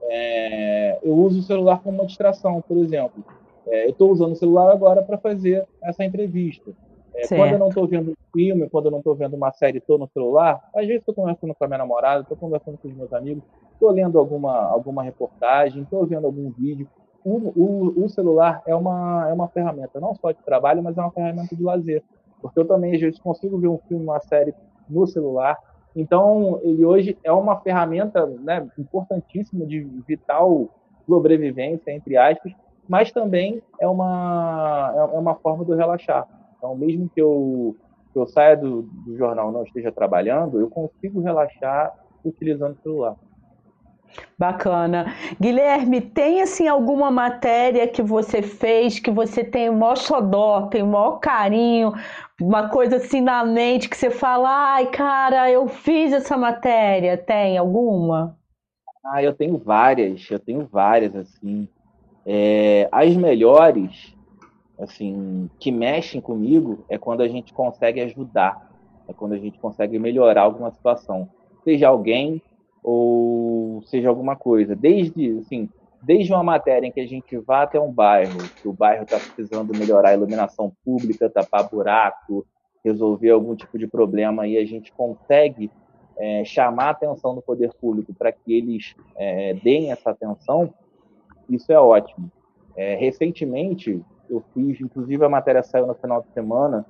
é... eu uso o celular como uma distração, por exemplo. É, eu estou usando o celular agora para fazer essa entrevista. É, quando eu não estou vendo um filme, quando eu não estou vendo uma série, estou no celular, às vezes estou conversando com a minha namorada, estou conversando com os meus amigos, estou lendo alguma, alguma reportagem, estou vendo algum vídeo. O, o, o, celular é uma, é uma ferramenta não só de trabalho, mas é uma ferramenta de lazer. Porque eu também, às vezes, consigo ver um filme, uma série no celular. Então, ele hoje é uma ferramenta né, importantíssima de vital sobrevivência, entre aspas, mas também é uma, é uma forma de relaxar. Então, mesmo que eu, que eu saia do, do jornal não esteja trabalhando, eu consigo relaxar utilizando o celular. Bacana. Guilherme, tem assim alguma matéria que você fez que você tem o maior xodó, tem o maior carinho, uma coisa assim na mente que você fala, ai cara, eu fiz essa matéria, tem alguma? Ah, eu tenho várias, eu tenho várias, assim. É, as melhores assim, que mexem comigo é quando a gente consegue ajudar, é quando a gente consegue melhorar alguma situação, seja alguém ou seja alguma coisa. Desde, assim, desde uma matéria em que a gente vá até um bairro, que o bairro está precisando melhorar a iluminação pública, tapar buraco, resolver algum tipo de problema e a gente consegue é, chamar a atenção do poder público para que eles é, deem essa atenção, isso é ótimo. É, recentemente, eu fiz, inclusive a matéria saiu no final de semana,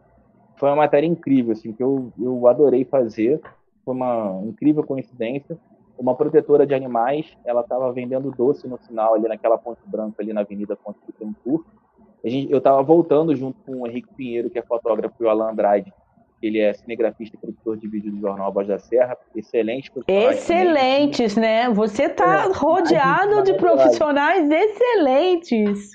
foi uma matéria incrível, assim, que eu, eu adorei fazer, foi uma incrível coincidência. Uma protetora de animais, ela estava vendendo doce no sinal ali naquela ponte branca ali na Avenida Ponte Pittencourt. Eu estava voltando junto com o Henrique Pinheiro, que é fotógrafo, e o Alan Andrade, ele é cinegrafista e produtor de vídeo do Jornal Voz da Serra. Excelente Excelentes, né? Você está é, rodeado de profissionais excelentes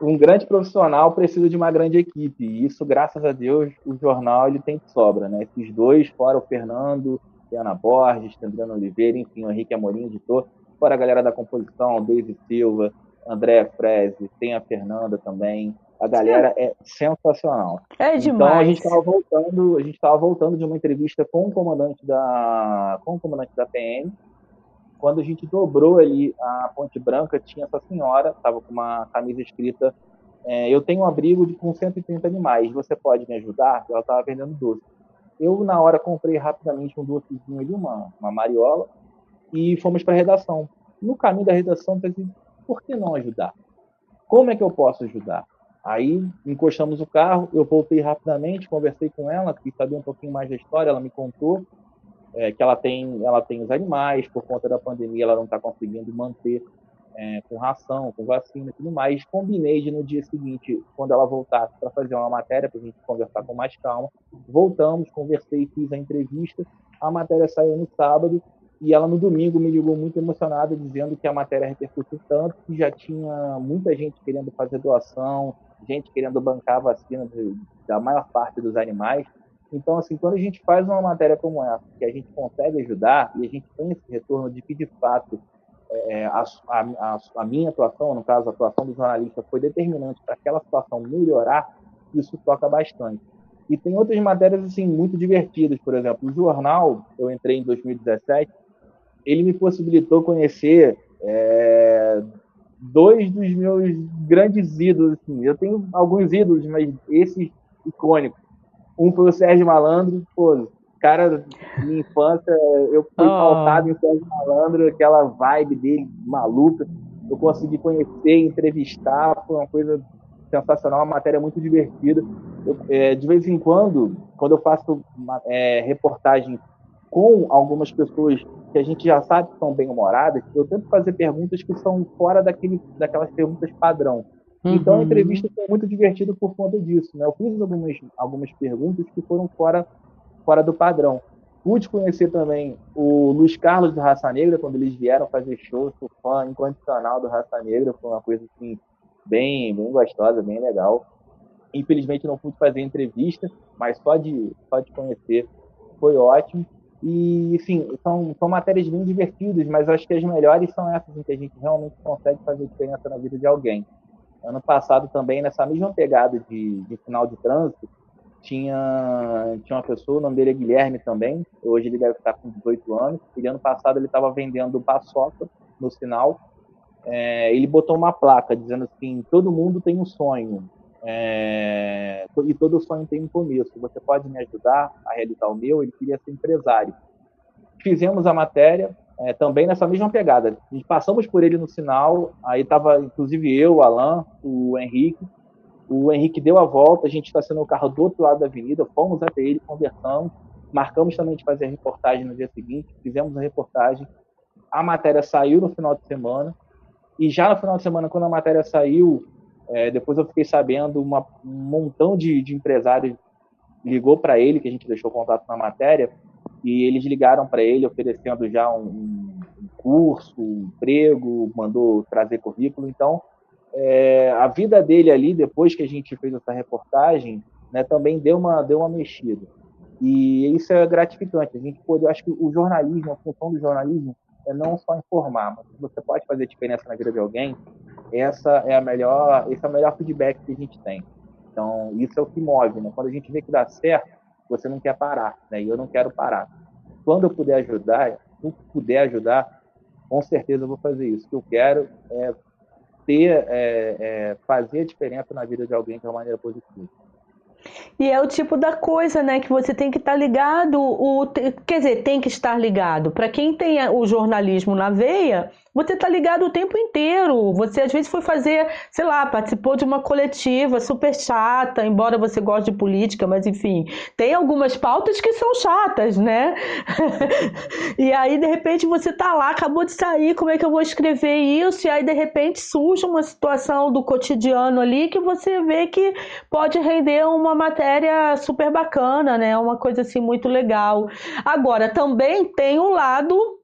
um grande profissional precisa de uma grande equipe. E isso, graças a Deus, o jornal ele tem de sobra, né? Esses dois, fora o Fernando, Ana Borges, Adriano Oliveira, enfim, o Henrique Amorim, editor, fora a galera da composição, David Silva, André Freze, tem a Fernanda também. A galera é sensacional. É demais. Então a gente estava voltando, a gente estava voltando de uma entrevista com o comandante da, com o comandante da PM quando a gente dobrou ali a Ponte Branca, tinha essa senhora, estava com uma camisa escrita: é, Eu tenho um abrigo de, com 130 animais, você pode me ajudar? Ela estava vendendo doce. Eu, na hora, comprei rapidamente um docezinho ali, uma, uma mariola, e fomos para a redação. No caminho da redação, pensei: por que não ajudar? Como é que eu posso ajudar? Aí encostamos o carro, eu voltei rapidamente, conversei com ela, quis saber um pouquinho mais da história, ela me contou é, que ela tem, ela tem os animais, por conta da pandemia ela não está conseguindo manter é, com ração, com vacina e tudo mais. Combinei de no dia seguinte, quando ela voltasse para fazer uma matéria, para a gente conversar com mais calma. Voltamos, conversei, fiz a entrevista. A matéria saiu no sábado e ela no domingo me ligou muito emocionada, dizendo que a matéria repercutiu tanto que já tinha muita gente querendo fazer doação, gente querendo bancar a vacina de, da maior parte dos animais. Então, assim, quando a gente faz uma matéria como essa, que a gente consegue ajudar e a gente tem esse retorno de que, de fato, é, a, a, a, minha atuação, no caso, a atuação do jornalista, foi determinante para aquela situação melhorar, isso toca bastante. E tem outras matérias, assim, muito divertidas. Por exemplo, o jornal, eu entrei em 2017, ele me possibilitou conhecer é, dois dos meus grandes ídolos. Assim. Eu tenho alguns ídolos, mas esses icônicos um foi o Sérgio Malandro, pô, cara, minha infância, eu fui oh. pautado em Sérgio Malandro, aquela vibe dele maluca. Eu consegui conhecer, entrevistar, foi uma coisa sensacional, uma matéria muito divertida. Eu, é, de vez em quando, quando eu faço uma, é, reportagem com algumas pessoas que a gente já sabe que são bem-humoradas, eu tento fazer perguntas que são fora daquele, daquelas perguntas padrão. Uhum. Então a uhum. entrevista foi muito divertida por conta disso. Né? Eu fiz algumas, algumas perguntas que foram fora, fora do padrão. Pude conhecer também o Luiz Carlos do Raça Negra, quando eles vieram fazer show, sou fã incondicional do Raça Negra, foi uma coisa assim, bem, bem gostosa, bem legal. Infelizmente não pude fazer entrevista, mas só de, só de conhecer foi ótimo. E, sim, são, são matérias bem divertidas, mas acho que as melhores são essas em que a gente realmente consegue fazer diferença na vida de alguém. Ano passado também, nessa mesma pegada de, de final de trânsito, tinha, tinha uma pessoa, o nome dele é Guilherme também, hoje ele deve estar com 18 anos, e ano passado ele estava vendendo paçoca no sinal, é, ele botou uma placa dizendo assim, todo mundo tem um sonho, É, e todo sonho tem um começo. Você pode me ajudar a realizar o meu? Ele queria ser empresário. Fizemos a matéria, é, também nessa mesma pegada. Passamos por ele no sinal, aí estava inclusive eu, o Alan, o Henrique. O Henrique deu a volta, a gente sendo o carro do outro lado da avenida, fomos até ele, conversamos, marcamos também de fazer a reportagem no dia seguinte, fizemos a reportagem. A matéria saiu no final de semana, e já no final de semana, quando a matéria saiu, é, depois eu fiquei sabendo, uma, um montão de, de empresários ligou para ele, que a gente deixou contato na matéria, e eles ligaram para ele oferecendo já um, um, curso, um emprego, mandou trazer currículo. Então, é, a vida dele ali, depois que a gente fez essa reportagem, né, também deu uma, deu uma mexida. E isso é gratificante. A gente pode, eu acho que o jornalismo, a função do jornalismo é não só informar, mas você pode fazer diferença na vida de alguém, essa é a melhor, esse é o melhor feedback que a gente tem. Então, isso é o que move, né? Quando a gente vê que dá certo, você não quer parar, né? E eu não quero parar. Quando eu puder ajudar, se eu puder ajudar, com certeza eu vou fazer isso. O que eu quero é ter, é, é, fazer a diferença na vida de alguém de uma maneira positiva. E é o tipo da coisa, né, que você tem que estar tá ligado, o, quer dizer, tem que estar ligado. Para quem tem o jornalismo na veia, você está ligado o tempo inteiro. Você às vezes foi fazer, sei lá, participou de uma coletiva super chata, embora você goste de política, mas enfim, tem algumas pautas que são chatas, né? <laughs> e aí, de repente, você tá lá, acabou de sair, como é que eu vou escrever isso? E aí, de repente, surge uma situação do cotidiano ali que você vê que pode render uma matéria super bacana, né? Uma coisa assim muito legal. Agora, também tem o lado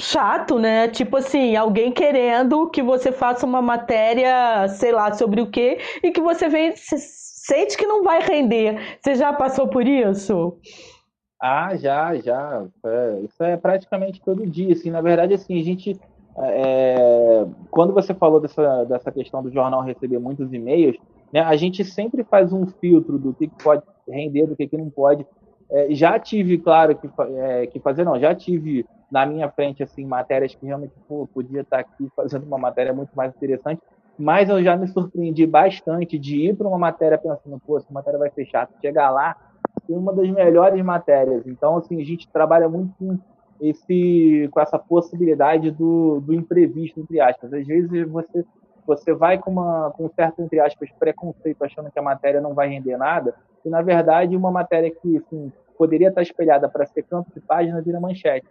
chato, né? Tipo assim, alguém querendo que você faça uma matéria, sei lá, sobre o quê, e que você vem, sente que não vai render. Você já passou por isso? Ah, já, já. É, isso é praticamente todo dia. Assim, na verdade, assim, a gente. É, quando você falou dessa, dessa questão do jornal receber muitos e-mails, né, a gente sempre faz um filtro do que pode render, do que, não pode. É, já tive, claro, que, é, que fazer, não, já tive na minha frente assim matérias que realmente pô, podia estar aqui fazendo uma matéria muito mais interessante, mas eu já me surpreendi bastante de ir para uma matéria pensando, pô, essa matéria vai ser chata, chegar lá tem uma das melhores matérias. Então, assim, a gente trabalha muito com esse com essa possibilidade do, do imprevisto entre aspas. Às vezes você você vai com uma com um certo entre aspas preconceito achando que a matéria não vai render nada, e na verdade uma matéria que assim, poderia estar espelhada para ser campo de página vira manchete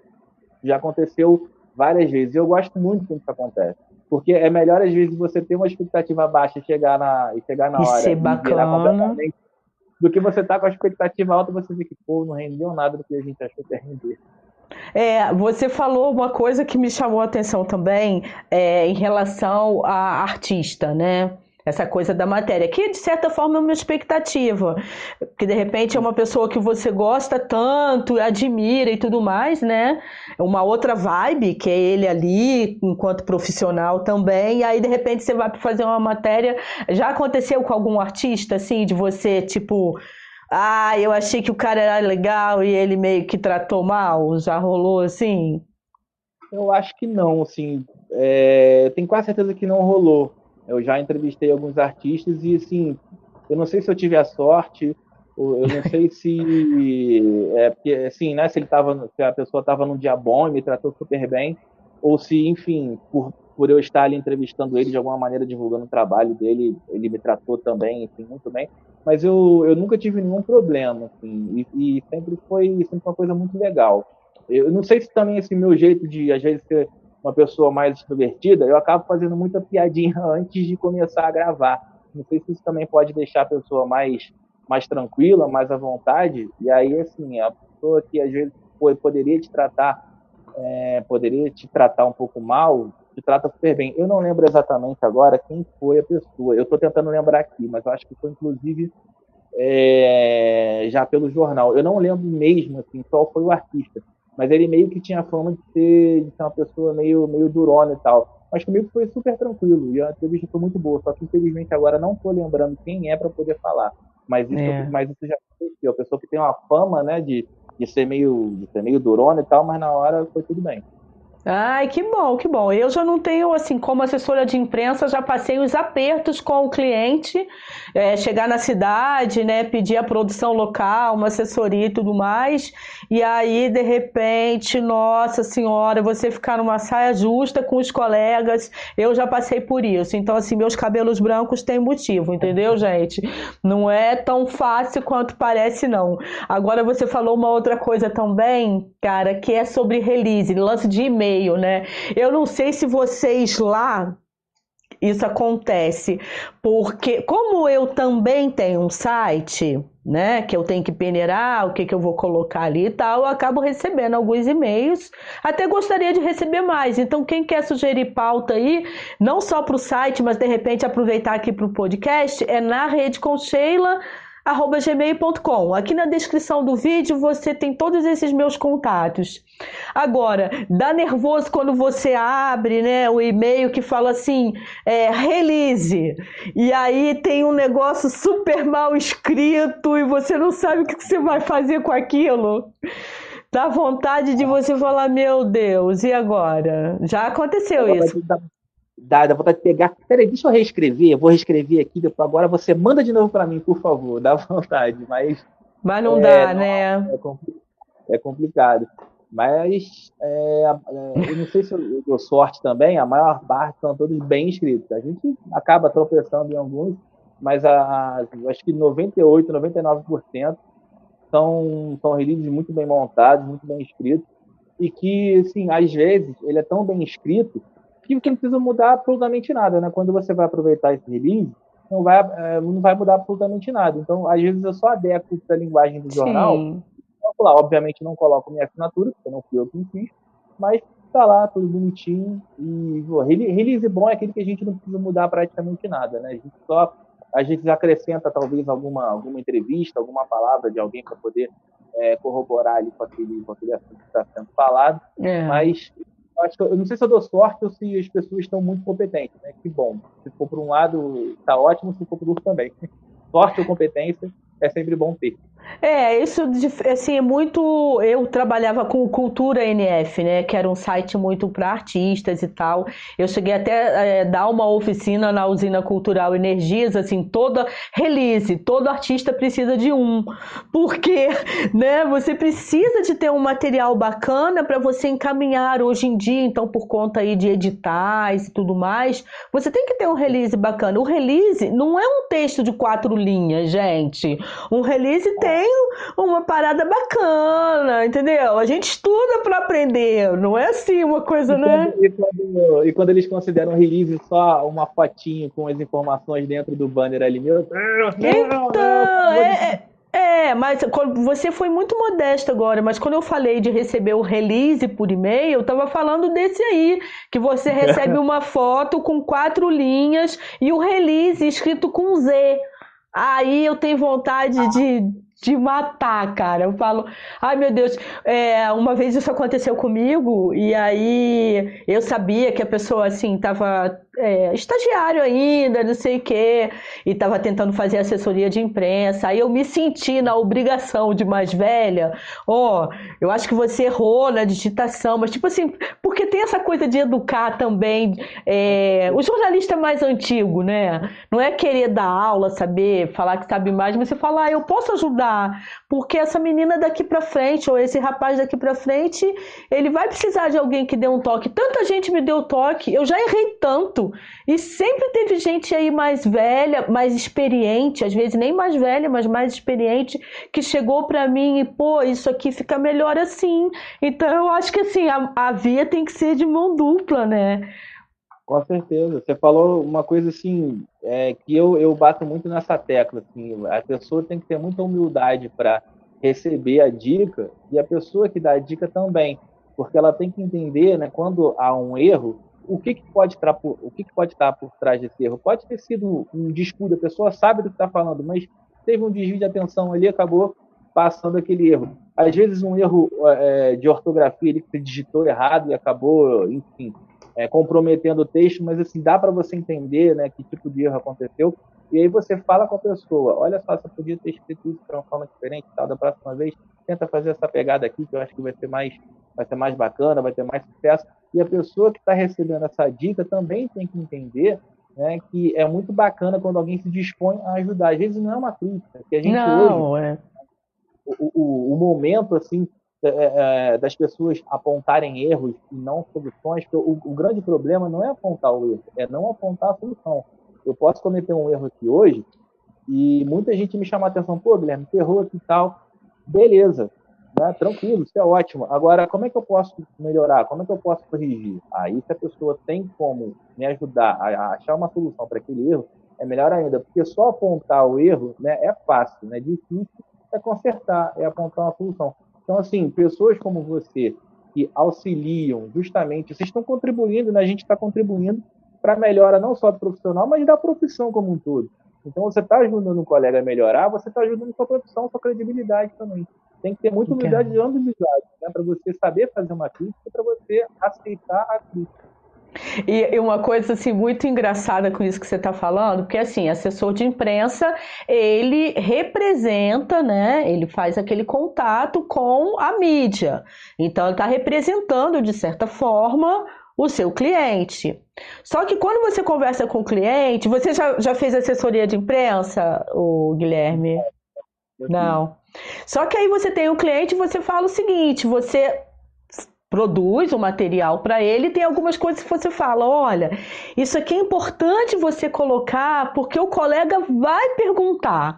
já aconteceu várias vezes. E eu gosto muito quando isso acontece. Porque é melhor, às vezes, você ter uma expectativa baixa e chegar na, e chegar na hora e virar completamente do que você tá com a expectativa alta e você vê que, pô, não rendeu nada do que a gente achou que ia render. É, você falou uma coisa que me chamou a atenção também é, em relação a artista, né? essa coisa da matéria, que de certa forma é uma expectativa, que de repente é uma pessoa que você gosta tanto, admira e tudo mais, né? É uma outra vibe, que é ele ali, enquanto profissional também, e aí de repente você vai fazer uma matéria. Já aconteceu com algum artista, assim, de você, tipo. Ah, eu achei que o cara era legal e ele meio que tratou mal. Já rolou assim? Eu acho que não, assim. É... Tenho quase certeza que não rolou eu já entrevistei alguns artistas e, assim, eu não sei se eu tive a sorte, eu não sei se, <laughs> é, porque, assim, né, se ele tava, se a pessoa estava num dia bom e me tratou super bem, ou se, enfim, por, por eu estar ali entrevistando ele de alguma maneira, divulgando o trabalho dele, ele me tratou também, enfim, muito bem. Mas eu, eu nunca tive nenhum problema, assim, e, e sempre foi sempre uma coisa muito legal. Eu não sei se também esse meu jeito de, às vezes, ser uma pessoa mais extrovertida, eu acabo fazendo muita piadinha <laughs> antes de começar a gravar. Não sei se isso também pode deixar a pessoa mais, mais tranquila, mais à vontade. E aí, assim, a pessoa que às vezes poderia te tratar, é, poderia te tratar um pouco mal, te trata super bem. Eu não lembro exatamente agora quem foi a pessoa. Eu estou tentando lembrar aqui, mas eu acho que foi inclusive é, já pelo jornal. Eu não lembro mesmo assim qual foi o artista mas ele meio que tinha fama de ser, de ser uma pessoa meio, meio durona e tal. Mas comigo foi super tranquilo e a entrevista foi muito boa. Só que infelizmente agora não tô lembrando quem é para poder falar. Mas isso, é. mas isso já aconteceu. A pessoa que tem uma fama, né, de, de ser meio de ser meio durona e tal, mas na hora foi tudo bem. Ai, que bom, que bom. Eu já não tenho, assim, como assessora de imprensa, já passei os apertos com o cliente, é, chegar na cidade, né, pedir a produção local, uma assessoria e tudo mais, e aí, de repente, nossa senhora, você ficar numa saia justa com os colegas, eu já passei por isso. Então, assim, meus cabelos brancos têm motivo, entendeu, <laughs> gente? Não é tão fácil quanto parece, não. Agora, você falou uma outra coisa também, cara, que é sobre release, lance de e-mail e-mail, né? Eu não sei se vocês lá isso acontece, porque como eu também tenho um site, né, que eu tenho que peneirar, o que, que eu vou colocar ali e tal, eu acabo recebendo alguns e-mails. Até gostaria de receber mais. Então, quem quer sugerir pauta aí, não só para o site, mas de repente aproveitar aqui para o podcast, é na rede com Sheila gmail.com. Aqui na descrição do vídeo você tem todos esses meus contatos. Agora, dá nervoso quando você abre né, o e-mail que fala assim, é, release, e aí tem um negócio super mal escrito e você não sabe o que você vai fazer com aquilo. Dá vontade de você falar, meu Deus, e agora? Já aconteceu isso dá, dá vontade de pegar. Peraí, deixa eu reescrever, eu vou reescrever aqui, depois agora você manda de novo para mim, por favor, dá <laughs> vontade, mas. Mas não é, dá, né? É, complicado. Mas é, é, eu não sei se eu dou sorte também, a maior parte são todos bem escritos. A gente acaba tropeçando em alguns, mas a, acho que 98, 99% são, são releases muito bem montados, muito bem escritos, e que, assim, às vezes, ele é tão bem escrito que, que não precisa mudar absolutamente nada, né? Quando você vai aproveitar esse release, não vai, é, não vai mudar absolutamente nada. Então, às vezes, eu só adequo a linguagem do jornal. Então, lá, obviamente, não coloco minha assinatura, porque não fui eu que fiz, mas tá lá, tudo bonitinho. E pô, release bom é aquele que a gente não precisa mudar praticamente nada, né? A gente só a gente acrescenta talvez alguma, alguma entrevista, alguma palavra de alguém para poder é, corroborar ali com aquele, com aquele assunto que está sendo falado, é. mas acho que eu não sei se eu dou sorte ou se as pessoas estão muito competentes, né? Que bom. Se for por um lado, tá ótimo, se for por outro também. <laughs> Sorte ou competência é sempre bom ter. É, isso assim, é muito. Eu trabalhava com Cultura NF, né? Que era um site muito para artistas e tal. Eu cheguei até é, dar uma oficina na usina cultural Energias, assim, toda release, todo artista precisa de um. Porque, <laughs> né, você precisa de ter um material bacana para você encaminhar hoje em dia, então, por conta aí de editais e tudo mais, você tem que ter um release bacana. O release não é um texto de quatro linhas, gente. Um release tem tem uma parada bacana, entendeu? A gente estuda para aprender, não é assim uma coisa, e né? Quando, e, quando, e, quando, eles consideram release só uma fotinho com as informações dentro do banner ali, meu Deus! Então, é, é, é, mas você foi muito modesto agora, mas quando eu falei de receber o release por e-mail, eu tava falando desse aí, que você <laughs> recebe uma foto com quatro linhas e o release escrito com Z. Aí eu tenho vontade de de matar, cara. Eu falo, ai meu Deus, é, uma vez isso aconteceu comigo e aí eu sabia que a pessoa assim tava é, estagiário ainda, não sei o quê, e estava tentando fazer assessoria de imprensa. Aí eu me senti na obrigação de mais velha. Ó, oh, eu acho que você errou na digitação, mas tipo assim, porque tem essa coisa de educar também. É, o jornalista mais antigo, né? Não é querer dar aula, saber, falar que sabe mais, mas você falar, ah, eu posso ajudar, porque essa menina daqui para frente, ou esse rapaz daqui para frente, ele vai precisar de alguém que dê um toque. Tanta gente me deu toque, eu já errei tanto e sempre teve gente aí mais velha, mais experiente, às vezes nem mais velha, mas mais experiente, que chegou para mim e, pô, isso aqui fica melhor assim. Então eu acho que assim, a, a via tem que ser de mão dupla, né? Com certeza. Você falou uma coisa assim, é, que eu, eu bato muito nessa tecla. Assim, a pessoa tem que ter muita humildade para receber a dica e a pessoa que dá a dica também. Porque ela tem que entender, né, quando há um erro, o que, que pode estar por, o que, que pode estar por trás desse erro? Pode ter sido um descuido, a pessoa sabe do que está falando, mas teve um desvio de atenção ali, acabou passando aquele erro. Às vezes um erro é, de ortografia ele digitou errado e acabou, enfim, é, comprometendo o texto, mas assim dá para você entender, né, que tipo de erro aconteceu. E aí você fala com a pessoa, olha só, você podia ter escrito isso de uma forma diferente, tal, da próxima vez tenta fazer essa pegada aqui que eu acho que vai ser mais vai ser mais bacana, vai ter mais sucesso E a pessoa que está recebendo essa dica também tem que entender né, que é muito bacana quando alguém se dispõe a ajudar. Às vezes não é uma crítica, que a gente não, hoje, é. o, o, o momento assim é, é, das pessoas apontarem erros e não soluções, o, o, grande problema não é apontar o erro, é não apontar a solução. Eu posso cometer um erro aqui hoje e muita gente me chama a atenção, pô, Guilherme, errou aqui e tal. Beleza, né? tranquilo, isso é ótimo. Agora, como é que eu posso melhorar? Como é que eu posso corrigir? Aí, se a pessoa tem como me ajudar a, achar uma solução para aquele erro, é melhor ainda, porque só apontar o erro né, é fácil, né? difícil é consertar, é apontar uma solução. Então, assim, pessoas como você que auxiliam justamente, vocês estão contribuindo, né? a gente está contribuindo para a melhora não só do profissional, mas da profissão como um todo. Então, você está ajudando um colega a melhorar, você está ajudando sua profissão, sua credibilidade também. Tem que ter muita humildade de ambos os lados, né? para você saber fazer uma crítica, para você aceitar a crítica. E, uma coisa assim muito engraçada com isso que você está falando, porque assim, assessor de imprensa, ele representa, né? Ele faz aquele contato com a mídia. Então ele está representando, de certa forma, o seu cliente. Só que quando você conversa com o cliente, você já, já fez assessoria de imprensa, o Guilherme? Não. Só que aí você tem o cliente e você fala o seguinte: você produz o material para ele, tem algumas coisas que você fala, olha, isso aqui é importante você colocar porque o colega vai perguntar.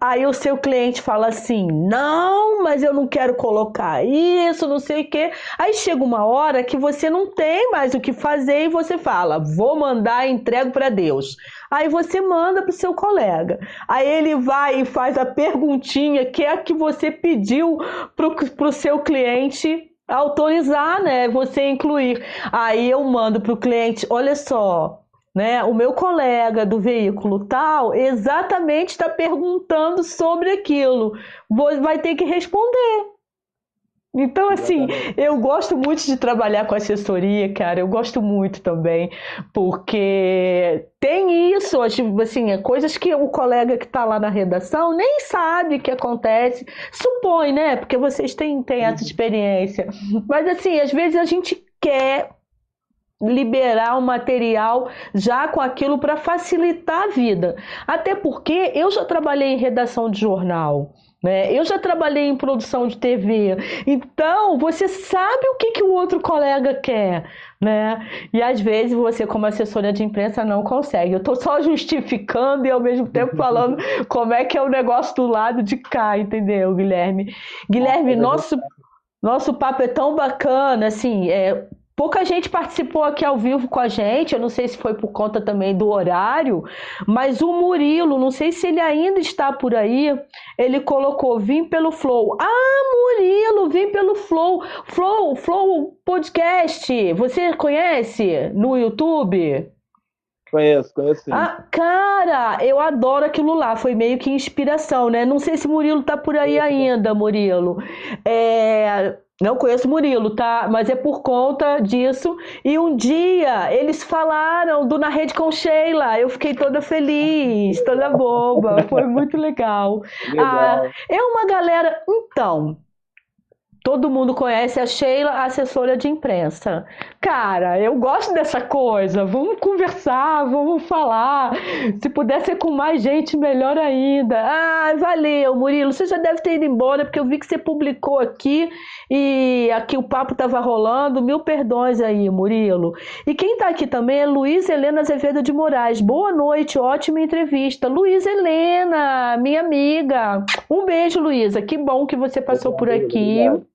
Aí o seu cliente fala assim: "Não, mas eu não quero colocar isso, não sei o quê". Aí chega uma hora que você não tem mais o que fazer e você fala: "Vou mandar, entrego para Deus". Aí você manda para o seu colega. Aí ele vai e faz a perguntinha que é a que você pediu para o seu cliente autorizar, né? Você incluir. Aí eu mando para o cliente, olha só, né? O meu colega do veículo tal exatamente está perguntando sobre aquilo. Vai ter que responder. Então, assim, eu gosto muito de trabalhar com assessoria, cara. Eu gosto muito também, porque tem isso, assim, é coisas que o colega que está lá na redação nem sabe que acontece. Supõe, né? Porque vocês têm, têm essa uhum. experiência. Mas, assim, às vezes a gente quer liberar o material já com aquilo para facilitar a vida. Até porque eu já trabalhei em redação de jornal. Né? Eu já trabalhei em produção de TV, então você sabe o que, que o outro colega quer, né? E às vezes você, como assessora de imprensa, não consegue. Eu estou só <laughs> justificando e ao mesmo tempo falando <laughs> como é que é o negócio do lado de cá, entendeu, Guilherme? Guilherme, nosso, nosso papo é tão bacana, assim, é, Pouca gente participou aqui ao vivo com a gente, eu não sei se foi por conta também do horário, mas o Murilo, não sei se ele ainda está por aí, ele colocou vim pelo Flow. Ah, Murilo, vim pelo Flow. Flow, Flow Podcast. Você conhece no YouTube? Conheço, conheço sim. Ah, cara, eu adoro aquilo lá. Foi meio que inspiração, né? Não sei se Murilo tá por aí ainda, Murilo. É, não conheço Murilo, tá? Mas é por conta disso. E um dia eles falaram do Na Rede com Sheila. Eu fiquei toda feliz, toda boba. Foi muito legal. legal. Ah, é uma galera. Então, Todo mundo conhece a Sheila, assessora de imprensa. Cara, eu gosto dessa coisa. Vamos conversar, vamos falar. Se puder ser com mais gente, melhor ainda. Ah, valeu, Murilo. Você já deve ter ido embora, porque eu vi que você publicou aqui e aqui o papo estava rolando. Mil perdões aí, Murilo. E quem está aqui também é Luiz Helena Azevedo de Moraes. Boa noite, ótima entrevista. Luiz Helena, minha amiga. Um beijo, Luísa. Que bom que você passou por aqui. Obrigado.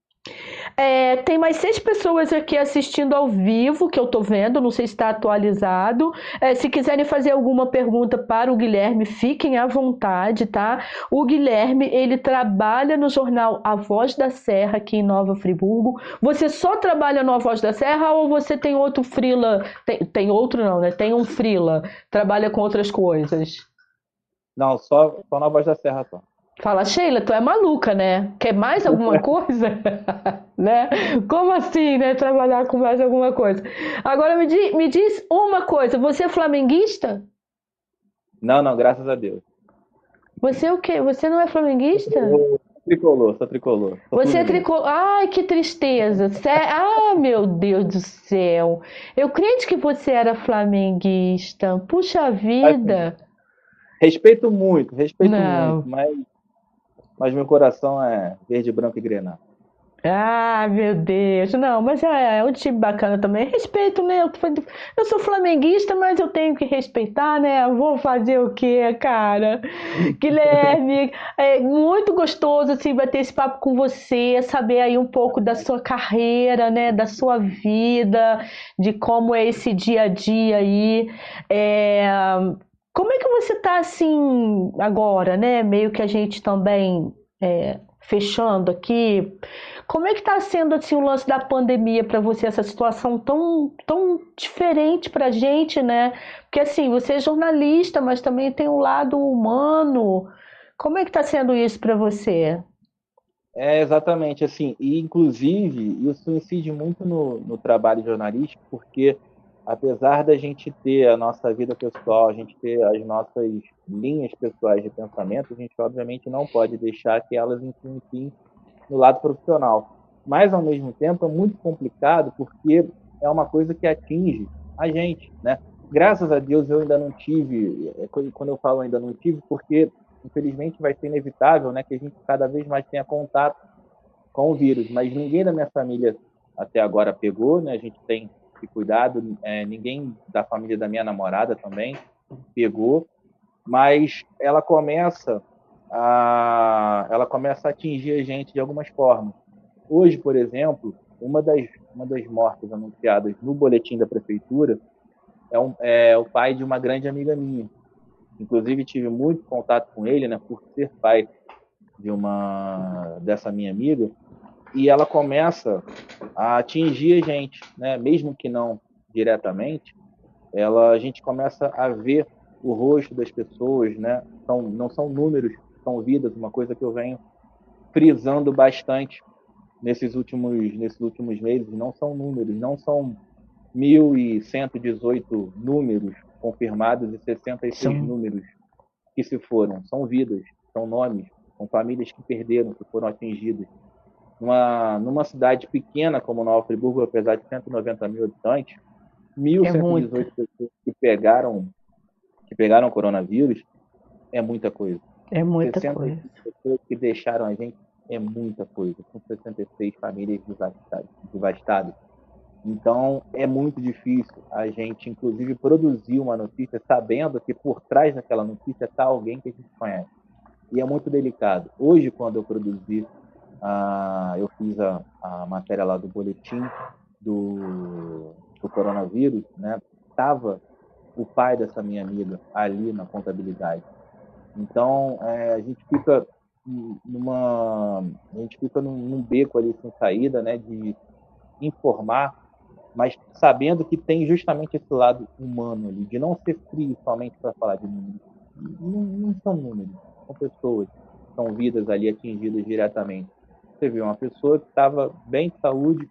É, tem mais seis pessoas aqui assistindo ao vivo, que eu tô vendo, não sei se está atualizado. É, se quiserem fazer alguma pergunta para o Guilherme, fiquem à vontade, tá? O Guilherme, ele trabalha no jornal A Voz da Serra, aqui em Nova Friburgo. Você só trabalha no A Voz da Serra ou você tem outro frila? Tem, tem outro não, né? Tem um frila, trabalha com outras coisas? Não, só, só na Voz da Serra, só. Fala, Sheila, tu é maluca, né? Quer mais alguma <laughs> coisa? <laughs> né? Como assim, né? Trabalhar com mais alguma coisa. Agora me, di me diz uma coisa, você é flamenguista? Não, não, graças a Deus. Você é o quê? Você não é flamenguista? Eu tricolor, sou tricolor. Sou Você é tricolor. Ai, que tristeza. Cê... Ah, meu Deus do céu. Eu creio que você era flamenguista. Puxa vida. Assim, respeito muito, respeito Não. muito, mas, mas meu coração é verde, branco e grená. Ah, meu Deus. Não, mas é, é um time bacana também. Respeito, né? Eu, eu sou flamenguista, mas eu tenho que respeitar, né? Vou fazer o quê, cara? <laughs> Guilherme, é muito gostoso assim bater esse papo com você, saber aí um pouco da sua carreira, né? Da sua vida, de como é esse dia a dia aí. É... Como é que você tá assim agora, né? Meio que a gente também é, fechando aqui. Como é que está sendo assim, o lance da pandemia para você, essa situação tão, tão diferente para gente, né? Porque assim, você é jornalista, mas também tem um lado humano. Como é que está sendo isso para você? É exatamente assim, e inclusive isso incide muito no, no trabalho jornalístico, porque apesar da gente ter a nossa vida pessoal, a gente ter as nossas linhas pessoais de pensamento, a gente obviamente não pode deixar que elas influenciem no lado profissional. Mas, ao mesmo tempo, é muito complicado porque é uma coisa que atinge a gente, né? Graças a Deus eu ainda não tive, é, quando eu falo ainda não tive, porque infelizmente vai ser inevitável, né, que a gente cada vez mais tenha contato com o vírus. Mas ninguém da minha família até agora pegou, né? A gente tem que cuidado, é, ninguém da família da minha namorada também pegou, mas ela começa a, ela começa a atingir a gente de algumas formas. Hoje, por exemplo, uma das, uma das mortes anunciadas no boletim da prefeitura é, um, é o pai de uma grande amiga minha. Inclusive, tive muito contato com ele, né, por ser pai de uma dessa minha amiga, e ela começa a atingir a gente, né, mesmo que não diretamente, ela a gente começa a ver o rosto das pessoas, né? São, não são números são vidas, uma coisa que eu venho frisando bastante nesses últimos, nesses últimos meses, não são números, não são 1.118 números confirmados e 66 Sim. números que se foram. São vidas, são nomes, são famílias que perderam, que foram atingidas. Numa, numa cidade pequena como Nova Friburgo, apesar de 190 mil habitantes, 1.118 é pessoas que pegaram, que pegaram coronavírus é muita coisa. É muita coisa. pessoas que deixaram a gente é muita coisa. Com 66 famílias devastadas. Então, é muito difícil a gente, inclusive, produzir uma notícia sabendo que por trás daquela notícia está alguém que a gente conhece. E é muito delicado. Hoje, quando eu produzi, ah, eu fiz a, a matéria lá do boletim do, do coronavírus, né? Tava o pai dessa minha amiga ali na contabilidade. Então, é, a gente fica numa a gente fica num, num, beco ali sem saída, né, de informar, mas sabendo que tem justamente esse lado humano ali, de não ser frio somente para falar de números. Não, não, são números, são pessoas, são vidas ali atingidas diretamente. Você uma pessoa que estava bem de saúde,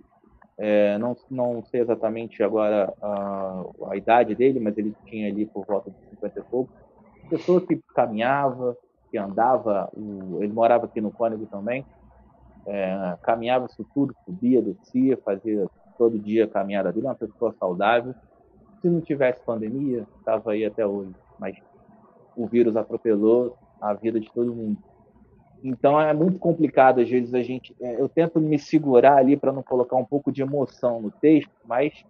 é, não, não sei exatamente agora a, a idade dele, mas ele tinha ali por volta de 50 e pouco, pessoa que caminhava, que andava, ele morava aqui no Cônigo também, é, caminhava isso tudo, subia, descia, fazia todo dia caminhada dele, uma pessoa saudável. Se não tivesse pandemia, estava aí até hoje, mas o vírus atropelou a vida de todo mundo. Então é muito complicado, às vezes a gente. É, eu tento me segurar ali para não colocar um pouco de emoção no texto, mas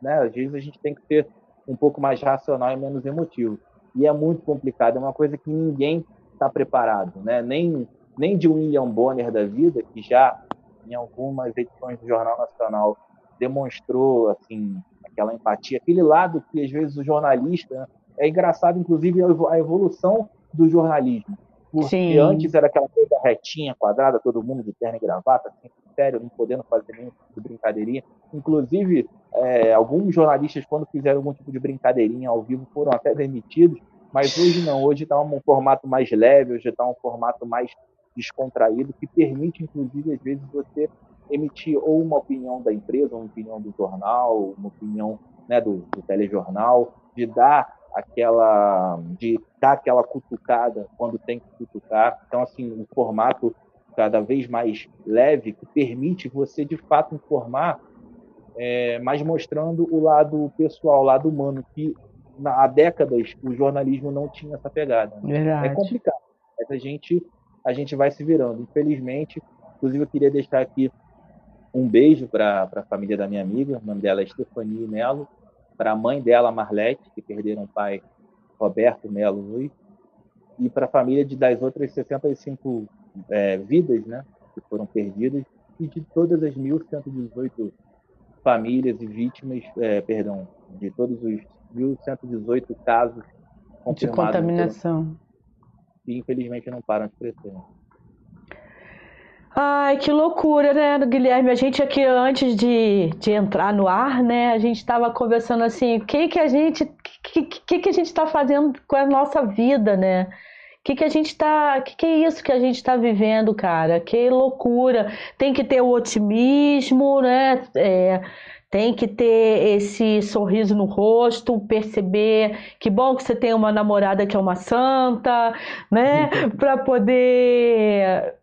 né, às vezes a gente tem que ser um pouco mais racional e menos emotivo e é muito complicado, é uma coisa que ninguém está preparado, né? Nem, nem de William Bonner da vida, que já em algumas edições do Jornal Nacional demonstrou assim aquela empatia, aquele lado que às vezes o jornalista é engraçado, inclusive a evolução do jornalismo, porque Sim. antes era aquela coisa retinha, quadrada, todo mundo de terno e gravata, assim, sério, não podendo fazer nenhum tipo de brincadeirinha. Inclusive, é, alguns jornalistas, quando fizeram algum tipo de brincadeirinha ao vivo, foram até demitidos, mas hoje não, hoje está um formato mais leve, hoje está um formato mais descontraído, que permite, inclusive, às vezes, você emitir ou uma opinião da empresa, uma opinião do jornal, uma opinião né, do, do telejornal, de dar aquela de dar aquela cutucada quando tem que cutucar. Então, assim, o formato cada vez mais leve, que permite você, de fato, informar, é, mas mostrando o lado pessoal, o lado humano, que há décadas o jornalismo não tinha essa pegada. Né? É complicado, mas a gente, a gente vai se virando. Infelizmente, inclusive eu queria deixar aqui um beijo para a família da minha amiga, o nome dela é Stefania Melo, para a mãe dela, Marlete, que perderam o pai Roberto Melo Luiz, e para a família de das outras 65 é, vidas né, que foram perdidas e de todas as 1.118 famílias e vítimas, é, perdão, de todos os 1.118 casos de contaminação. Que infelizmente não param de crescer. Ai, que loucura, né, Guilherme? A gente aqui, antes de, de entrar no ar, né, a gente estava conversando assim, o que que a gente, que, que, que a gente está fazendo com a nossa vida, né? O que, que a gente tá. que, que é isso que a gente está vivendo, cara? Que loucura. Tem que ter o otimismo, né? É, tem que ter esse sorriso no rosto, perceber que bom que você tem uma namorada que é uma santa, né? <laughs> Para poder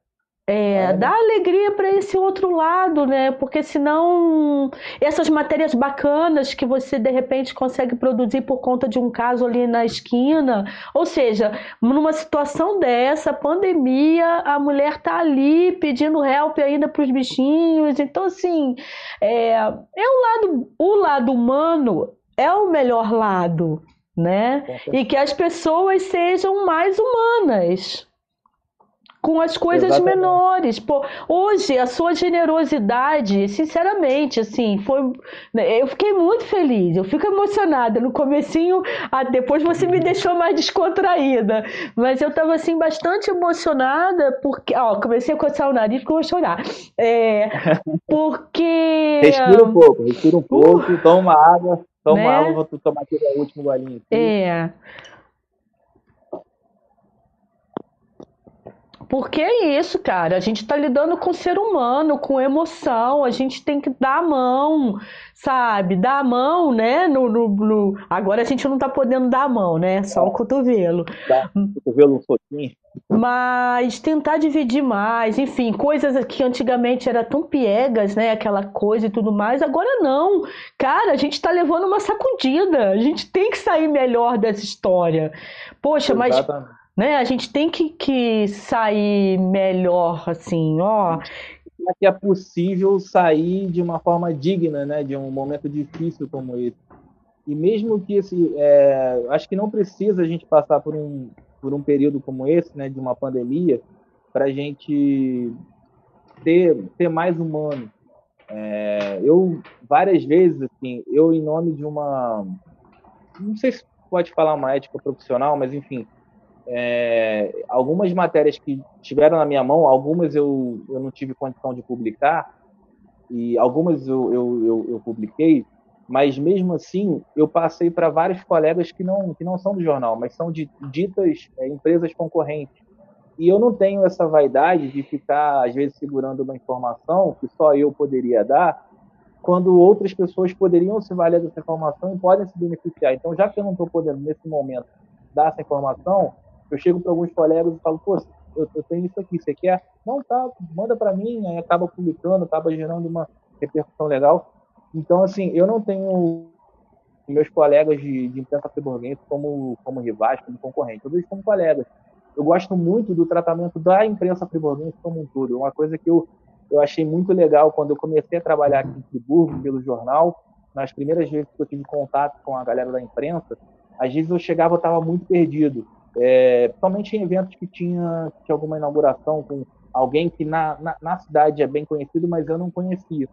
é, dá alegria para esse outro lado, né? Porque senão essas matérias bacanas que você de repente consegue produzir por conta de um caso ali na esquina, ou seja, numa situação dessa, pandemia, a mulher tá ali pedindo help ainda para os bichinhos. Então assim, é, é o lado, o lado humano é o melhor lado, né? E que as pessoas sejam mais humanas com as coisas Exatamente. menores. Pô, hoje, a sua generosidade, sinceramente, assim, foi. Né, eu fiquei muito feliz, eu fico emocionada. No comecinho, depois você me deixou mais descontraída. Mas eu tava assim, bastante emocionada, porque. Ó, comecei a coçar o nariz porque eu vou chorar. É, <laughs> porque. respira um pouco, respira um pouco, uh, toma água. Toma né? água, vou tomar aquele último golinho. Aqui. É. Porque é isso, cara. A gente está lidando com o ser humano, com emoção. A gente tem que dar a mão, sabe? Dar a mão, né? No, no, no... Agora a gente não está podendo dar a mão, né? Só o cotovelo. Dá o cotovelo um pouquinho. Mas tentar dividir mais, enfim, coisas que antigamente era tão piegas, né? Aquela coisa e tudo mais. Agora não. Cara, a gente está levando uma sacudida. A gente tem que sair melhor dessa história. Poxa, Exatamente. mas né? A gente tem que, que sair melhor, assim, ó. É que é possível sair de uma forma digna, né? De um momento difícil como esse. E mesmo que esse, é, acho que não precisa a gente passar por um por um período como esse, né? De uma pandemia, para a gente ter ter mais humano. É, eu várias vezes, assim, eu em nome de uma, não sei se pode falar uma ética profissional, mas enfim, é, algumas matérias que tiveram na minha mão, algumas eu, eu não tive condição de publicar, e algumas eu, eu, eu, eu publiquei, mas mesmo assim eu passei para vários colegas que não, que não são do jornal, mas são de ditas é, empresas concorrentes. E eu não tenho essa vaidade de ficar, às vezes, segurando uma informação que só eu poderia dar, quando outras pessoas poderiam se valer dessa informação e podem se beneficiar. Então, já que eu não estou podendo, nesse momento, dar essa informação, eu chego para alguns colegas e falo, pô, eu, eu, tenho isso aqui, você quer? Não, tá, manda para mim, aí acaba publicando, acaba gerando uma repercussão legal. Então, assim, eu não tenho meus colegas de, de imprensa friburguense como, como rivais, como concorrentes, eu vejo como colegas. Eu gosto muito do tratamento da imprensa friburguense como um todo. Uma coisa que eu, eu achei muito legal quando eu comecei a trabalhar aqui em Friburgo, pelo jornal, nas primeiras vezes que eu tive contato com a galera da imprensa, às vezes eu chegava e estava muito perdido é, principalmente em eventos que tinha, tinha alguma inauguração com alguém que na, na, na, cidade é bem conhecido, mas eu não conhecia.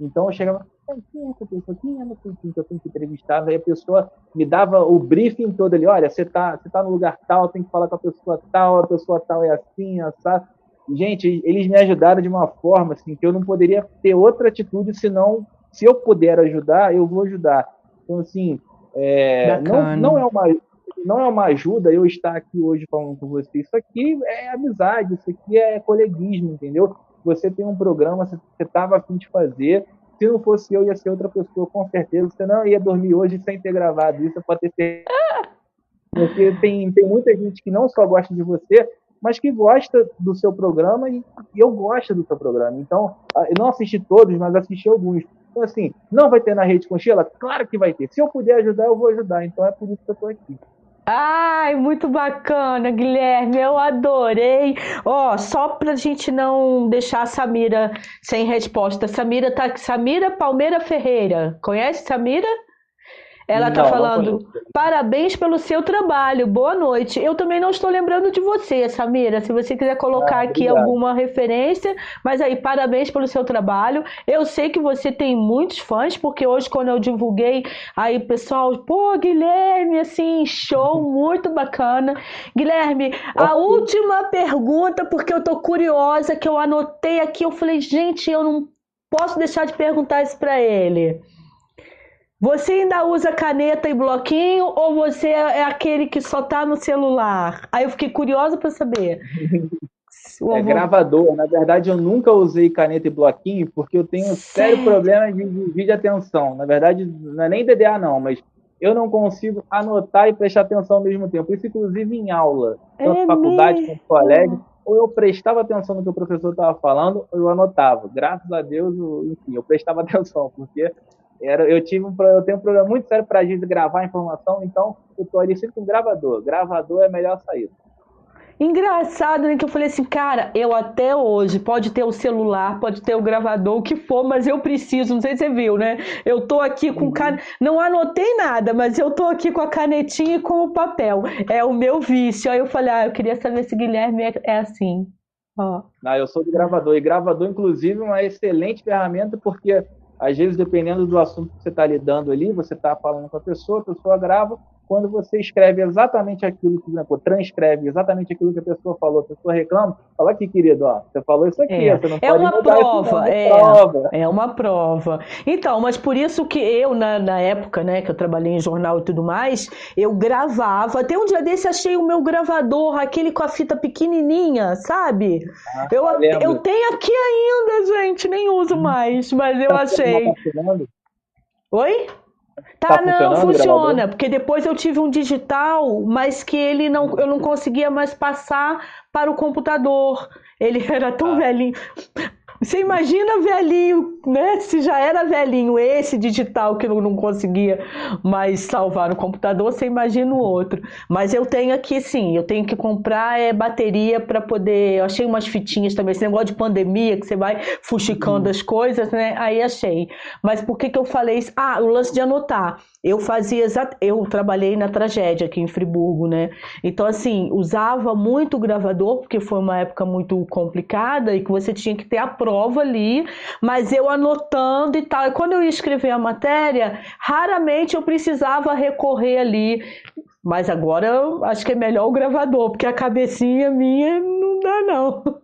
Então eu chegava, quem é essa pessoa? Quem é essa pessoa que eu tenho que entrevistar? Aí a pessoa me dava o briefing todo ali, olha, você tá, você tá no lugar tal, tem que falar com a pessoa tal, a pessoa tal é assim, sabe? Gente, eles me ajudaram de uma forma assim que eu não poderia ter outra atitude senão, se eu puder ajudar, eu vou ajudar. Então, assim, é, não, não é uma não é uma ajuda eu estar aqui hoje falando com você. Isso aqui é amizade, isso aqui é coleguismo, entendeu? Você tem um programa, você estava afim de fazer. Se não fosse eu, ia ser outra pessoa, com certeza. Você não ia dormir hoje sem ter gravado isso, pode ter. Porque tem, tem muita gente que não só gosta de você, mas que gosta do seu programa e, e eu gosto do seu programa. Então, ah, eu não assisti todos, mas assisti alguns. Então, assim, não vai ter na rede Conchila? Claro que vai ter. Se eu puder ajudar, eu vou ajudar. Então é por isso que eu estou aqui. Ai, muito bacana, Guilherme, eu adorei. Ó, só pra gente não deixar a Samira sem resposta. Samira tá Samira Palmeira Ferreira. Conhece Samira? Ela está falando, parabéns pelo seu trabalho, boa noite. Eu também não estou lembrando de você, Samira. Se você quiser colocar ah, aqui alguma referência, mas aí, parabéns pelo seu trabalho. Eu sei que você tem muitos fãs, porque hoje, quando eu divulguei, aí pessoal, pô, Guilherme, assim, show, <laughs> muito bacana. Guilherme, a última pergunta, porque eu tô curiosa, que eu anotei aqui, eu falei, gente, eu não posso deixar de perguntar isso para ele. Você ainda usa caneta e bloquinho ou você é aquele que só tá no celular? Aí eu fiquei curiosa para saber. <laughs> É gravador. Na verdade, eu nunca usei caneta e bloquinho porque eu tenho sério, sério problema de desvio de atenção. Na verdade, não é nem DDA não, mas eu não consigo anotar e prestar atenção ao mesmo tempo. Isso, inclusive, em aula, tanto é faculdade quanto colégio, ou eu prestava atenção no que o professor estava falando, ou eu anotava. Graças a Deus, enfim, eu prestava <laughs> atenção, porque era, eu tive um, eu tenho um problema muito sério para a gente gravar informação, então eu tô ali sempre com gravador. Gravador é a melhor saída. Engraçado, né? Que eu falei assim, cara, eu até hoje pode ter o celular, pode ter o gravador, o que for, mas eu preciso, não sei se você viu, né? Eu tô aqui com uhum. can... não anotei nada, mas eu tô aqui com a canetinha e com o papel. É o meu vício. Aí eu falei, ah, eu queria saber se Guilherme é, é assim. Ó. Ah, eu sou de gravador. E gravador, inclusive, é uma excelente ferramenta, porque às vezes, dependendo do assunto que você está lidando ali, você está falando com a pessoa, a pessoa grava, quando você escreve exatamente aquilo que, transcreve exatamente aquilo que a pessoa falou, a pessoa reclama, fala aqui, querido, ó, você falou isso aqui, é, você não é pode uma prova, é, prova. É uma prova. Então, mas por isso que eu, na, na época, né, que eu trabalhei em jornal e tudo mais, eu gravava, até um dia desse achei o meu gravador, aquele com a fita pequenininha, sabe? Ah, eu, eu tenho aqui ainda, gente, nem uso mais, mas eu tá achei. Oi? Tá, tá não, funciona, porque depois eu tive um digital, mas que ele não, eu não conseguia mais passar para o computador. Ele <laughs> era tão ah. velhinho. Você imagina velhinho, né? Se já era velhinho esse digital que eu não conseguia mais salvar no computador, você imagina o outro. Mas eu tenho aqui sim, eu tenho que comprar é, bateria para poder. Eu achei umas fitinhas também, esse negócio de pandemia que você vai fuxicando uhum. as coisas, né? Aí achei. Mas por que, que eu falei isso? Ah, o lance de anotar. Eu fazia eu trabalhei na tragédia aqui em Friburgo, né? Então assim, usava muito o gravador porque foi uma época muito complicada e que você tinha que ter a prova ali, mas eu anotando e tal. E quando eu ia escrever a matéria, raramente eu precisava recorrer ali. Mas agora eu acho que é melhor o gravador, porque a cabecinha minha não dá não.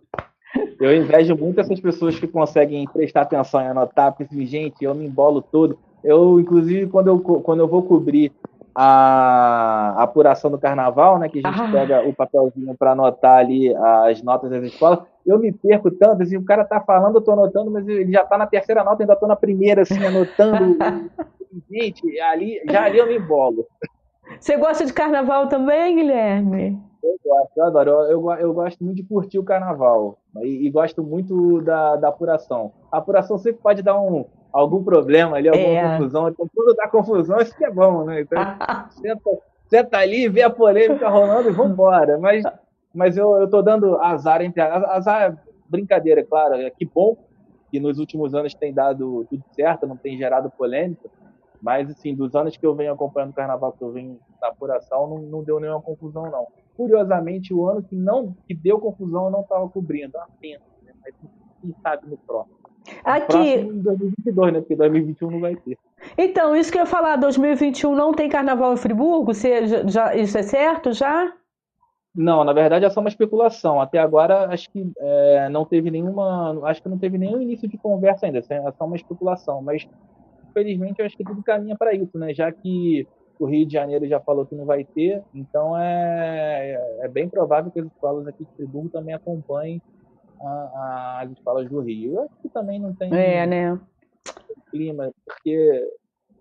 Eu invejo muito essas pessoas que conseguem prestar atenção e anotar, porque assim, gente, eu me embolo todo. Eu, inclusive, quando eu, quando eu vou cobrir a apuração do carnaval, né, que a gente ah. pega o papelzinho para anotar ali as notas das escolas, eu me perco tanto, assim, o cara tá falando, eu tô anotando, mas ele já tá na terceira nota, ainda tô na primeira, assim, anotando. <laughs> gente, ali, já ali eu me embolo. Você gosta de carnaval também, Guilherme? Eu gosto, eu adoro. Eu, eu, eu, gosto muito de curtir o carnaval e, e gosto muito da, da apuração. A apuração sempre pode dar um, algum problema ali, alguma é. confusão. Então, quando dá confusão, isso que é bom, né? Então, <laughs> senta, senta ali, vê a polêmica rolando e vambora. Mas, mas eu, eu tô dando azar entre azar, brincadeira, claro. É que bom que nos últimos anos tem dado tudo certo, não tem gerado polêmica. Mas, assim, dos anos que eu venho acompanhando o carnaval, que eu venho na apuração, não, não deu nenhuma confusão, não. Curiosamente, o ano que não que deu confusão, eu não estava cobrindo. Uma pena, né? Mas quem sabe no próximo. Aqui. Em 2022, né? Porque 2021 não vai ter. Então, isso que eu ia falar, 2021 não tem carnaval em Friburgo? Você, já, isso é certo já? Não, na verdade é só uma especulação. Até agora acho que é, não teve nenhuma. Acho que não teve nenhum início de conversa ainda. É só uma especulação. Mas infelizmente eu acho que tudo caminha para isso, né? Já que o Rio de Janeiro já falou que não vai ter, então é, é, é bem provável que as escolas aqui de Friburgo também acompanhem a, as escolas do Rio. Eu acho que também não tem é, né? clima, porque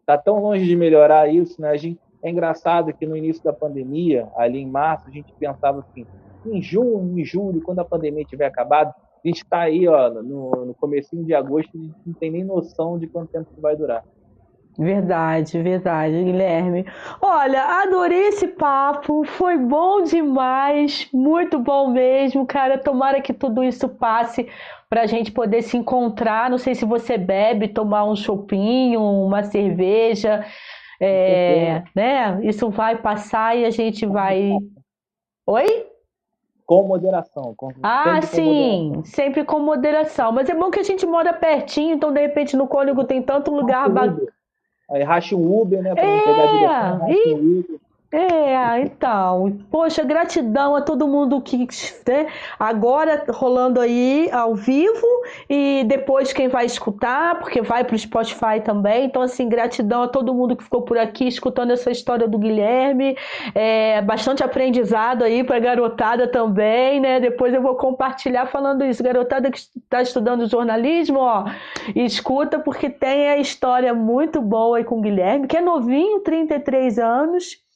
tá tão longe de melhorar isso, né? A gente, é engraçado que no início da pandemia, ali em março, a gente pensava assim, em junho, em julho, quando a pandemia tiver acabado, a gente está aí ó, no, no comecinho de agosto, a gente não tem nem noção de quanto tempo vai durar. Verdade, verdade, Guilherme. Olha, adorei esse papo, foi bom demais, muito bom mesmo, cara. Tomara que tudo isso passe para a gente poder se encontrar. Não sei se você bebe, tomar um chopinho, uma cerveja, é, né? Isso vai passar e a gente vai. Oi? Com moderação. Com, ah, sim, com moderação. sempre com moderação. Mas é bom que a gente mora pertinho, então de repente no Cônigo tem tanto lugar bacana. Aí racha um Uber, né? Pra é, pegar a direção, e... um Uber. É, então, poxa, gratidão a todo mundo que, né, agora rolando aí ao vivo e depois quem vai escutar, porque vai para o Spotify também. Então, assim, gratidão a todo mundo que ficou por aqui escutando essa história do Guilherme. É, bastante aprendizado aí para garotada também, né? Depois eu vou compartilhar falando isso. Garotada que está estudando jornalismo, ó, escuta, porque tem a história muito boa aí com o Guilherme, que é novinho, 33 anos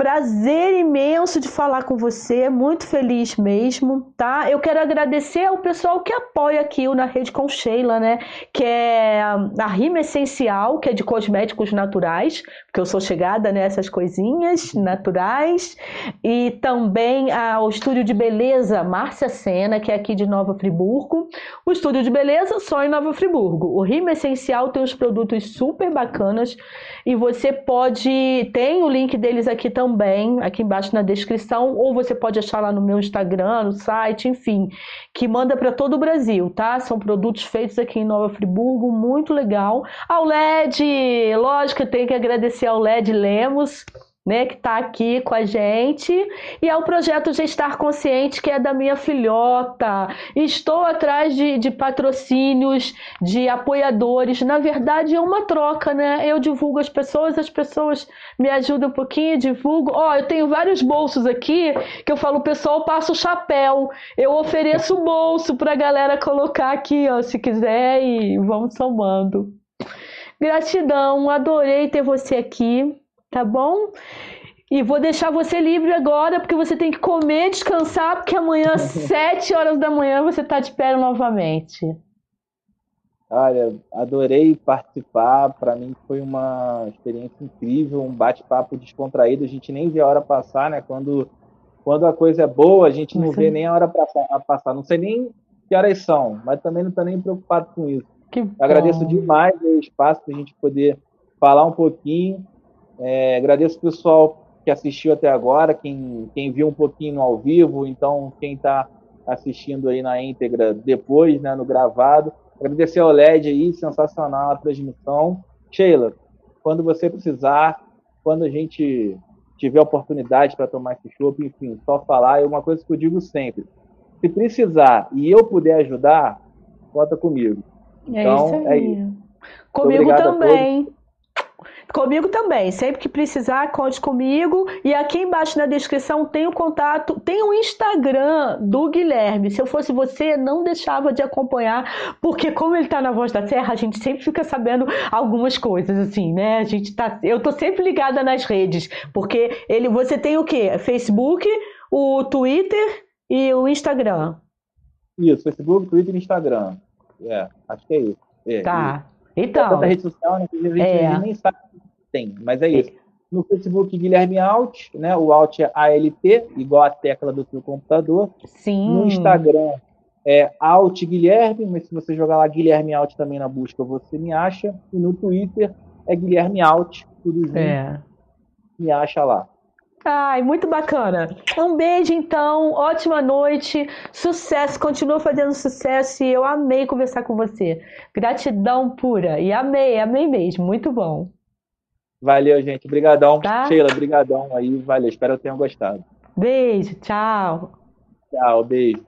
Prazer imenso de falar com você, muito feliz mesmo, tá? Eu quero agradecer ao pessoal que apoia aqui o Na Rede com Sheila, né? Que é a Rima Essencial, que é de cosméticos naturais, porque eu sou chegada nessas coisinhas naturais. E também ao Estúdio de Beleza Márcia Sena, que é aqui de Nova Friburgo. O Estúdio de Beleza só em Nova Friburgo. O Rima Essencial tem uns produtos super bacanas e você pode. Tem o link deles aqui também também aqui embaixo na descrição, ou você pode achar lá no meu Instagram, no site, enfim, que manda para todo o Brasil, tá? São produtos feitos aqui em Nova Friburgo, muito legal. Ao LED, lógico, eu tenho que agradecer ao LED Lemos né, que está aqui com a gente, e é o projeto Gestar Consciente, que é da minha filhota. Estou atrás de, de patrocínios, de apoiadores. Na verdade, é uma troca, né? Eu divulgo as pessoas, as pessoas me ajudam um pouquinho, divulgo. Ó, oh, eu tenho vários bolsos aqui que eu falo, pessoal, passa o chapéu. Eu ofereço o bolso para a galera colocar aqui, ó, se quiser, e vamos somando. Gratidão, adorei ter você aqui tá bom? E vou deixar você livre agora, porque você tem que comer, descansar, porque amanhã, às <laughs> 7 horas da manhã, você tá de pé novamente. Olha, adorei participar. Para mim foi uma experiência incrível, um bate-papo descontraído. A gente nem vê a hora passar, né? Quando, quando a coisa é boa, a gente não vê nem a hora passar. Não sei nem que horas são, mas também não estou nem preocupado com isso. Agradeço demais o espaço para a gente poder falar um pouquinho é, agradeço o pessoal que assistiu até agora, quem, quem viu um pouquinho ao vivo, então quem está assistindo aí na íntegra depois, né, no gravado. Agradecer ao LED aí, sensacional a transmissão. Sheila, quando você precisar, quando a gente tiver oportunidade para tomar esse chopp, enfim, só falar. É uma coisa que eu digo sempre: se precisar e eu puder ajudar, conta comigo. É então, isso é isso. Comigo também. Comigo também. Sempre que precisar, conte comigo. E aqui embaixo na descrição tem o contato, tem o Instagram do Guilherme. Se eu fosse você, não deixava de acompanhar, porque como ele tá na Voz da Terra, a gente sempre fica sabendo algumas coisas, assim, né? A gente tá. Eu tô sempre ligada nas redes, porque ele, você tem o quê? Facebook, o Twitter e o Instagram. Isso, Facebook, Twitter e Instagram. É, acho que é isso. É, tá. Então. Tanta rede social, né? A gente é. nem sabe tem, mas é isso. No Facebook, Guilherme Alt, né? O Alt é ALT, igual a tecla do seu computador. Sim. No Instagram é Alt Guilherme, mas se você jogar lá Guilherme Alt também na busca, você me acha. E no Twitter é Guilherme Alt, tudo junto. É. Me acha lá. Ai, muito bacana. Um beijo, então. Ótima noite. Sucesso. Continua fazendo sucesso e eu amei conversar com você. Gratidão pura. E amei, amei mesmo. Muito bom. Valeu, gente. Obrigadão. Tá? Sheila, brigadão aí. Valeu. Espero que tenham gostado. Beijo. Tchau. Tchau. Beijo.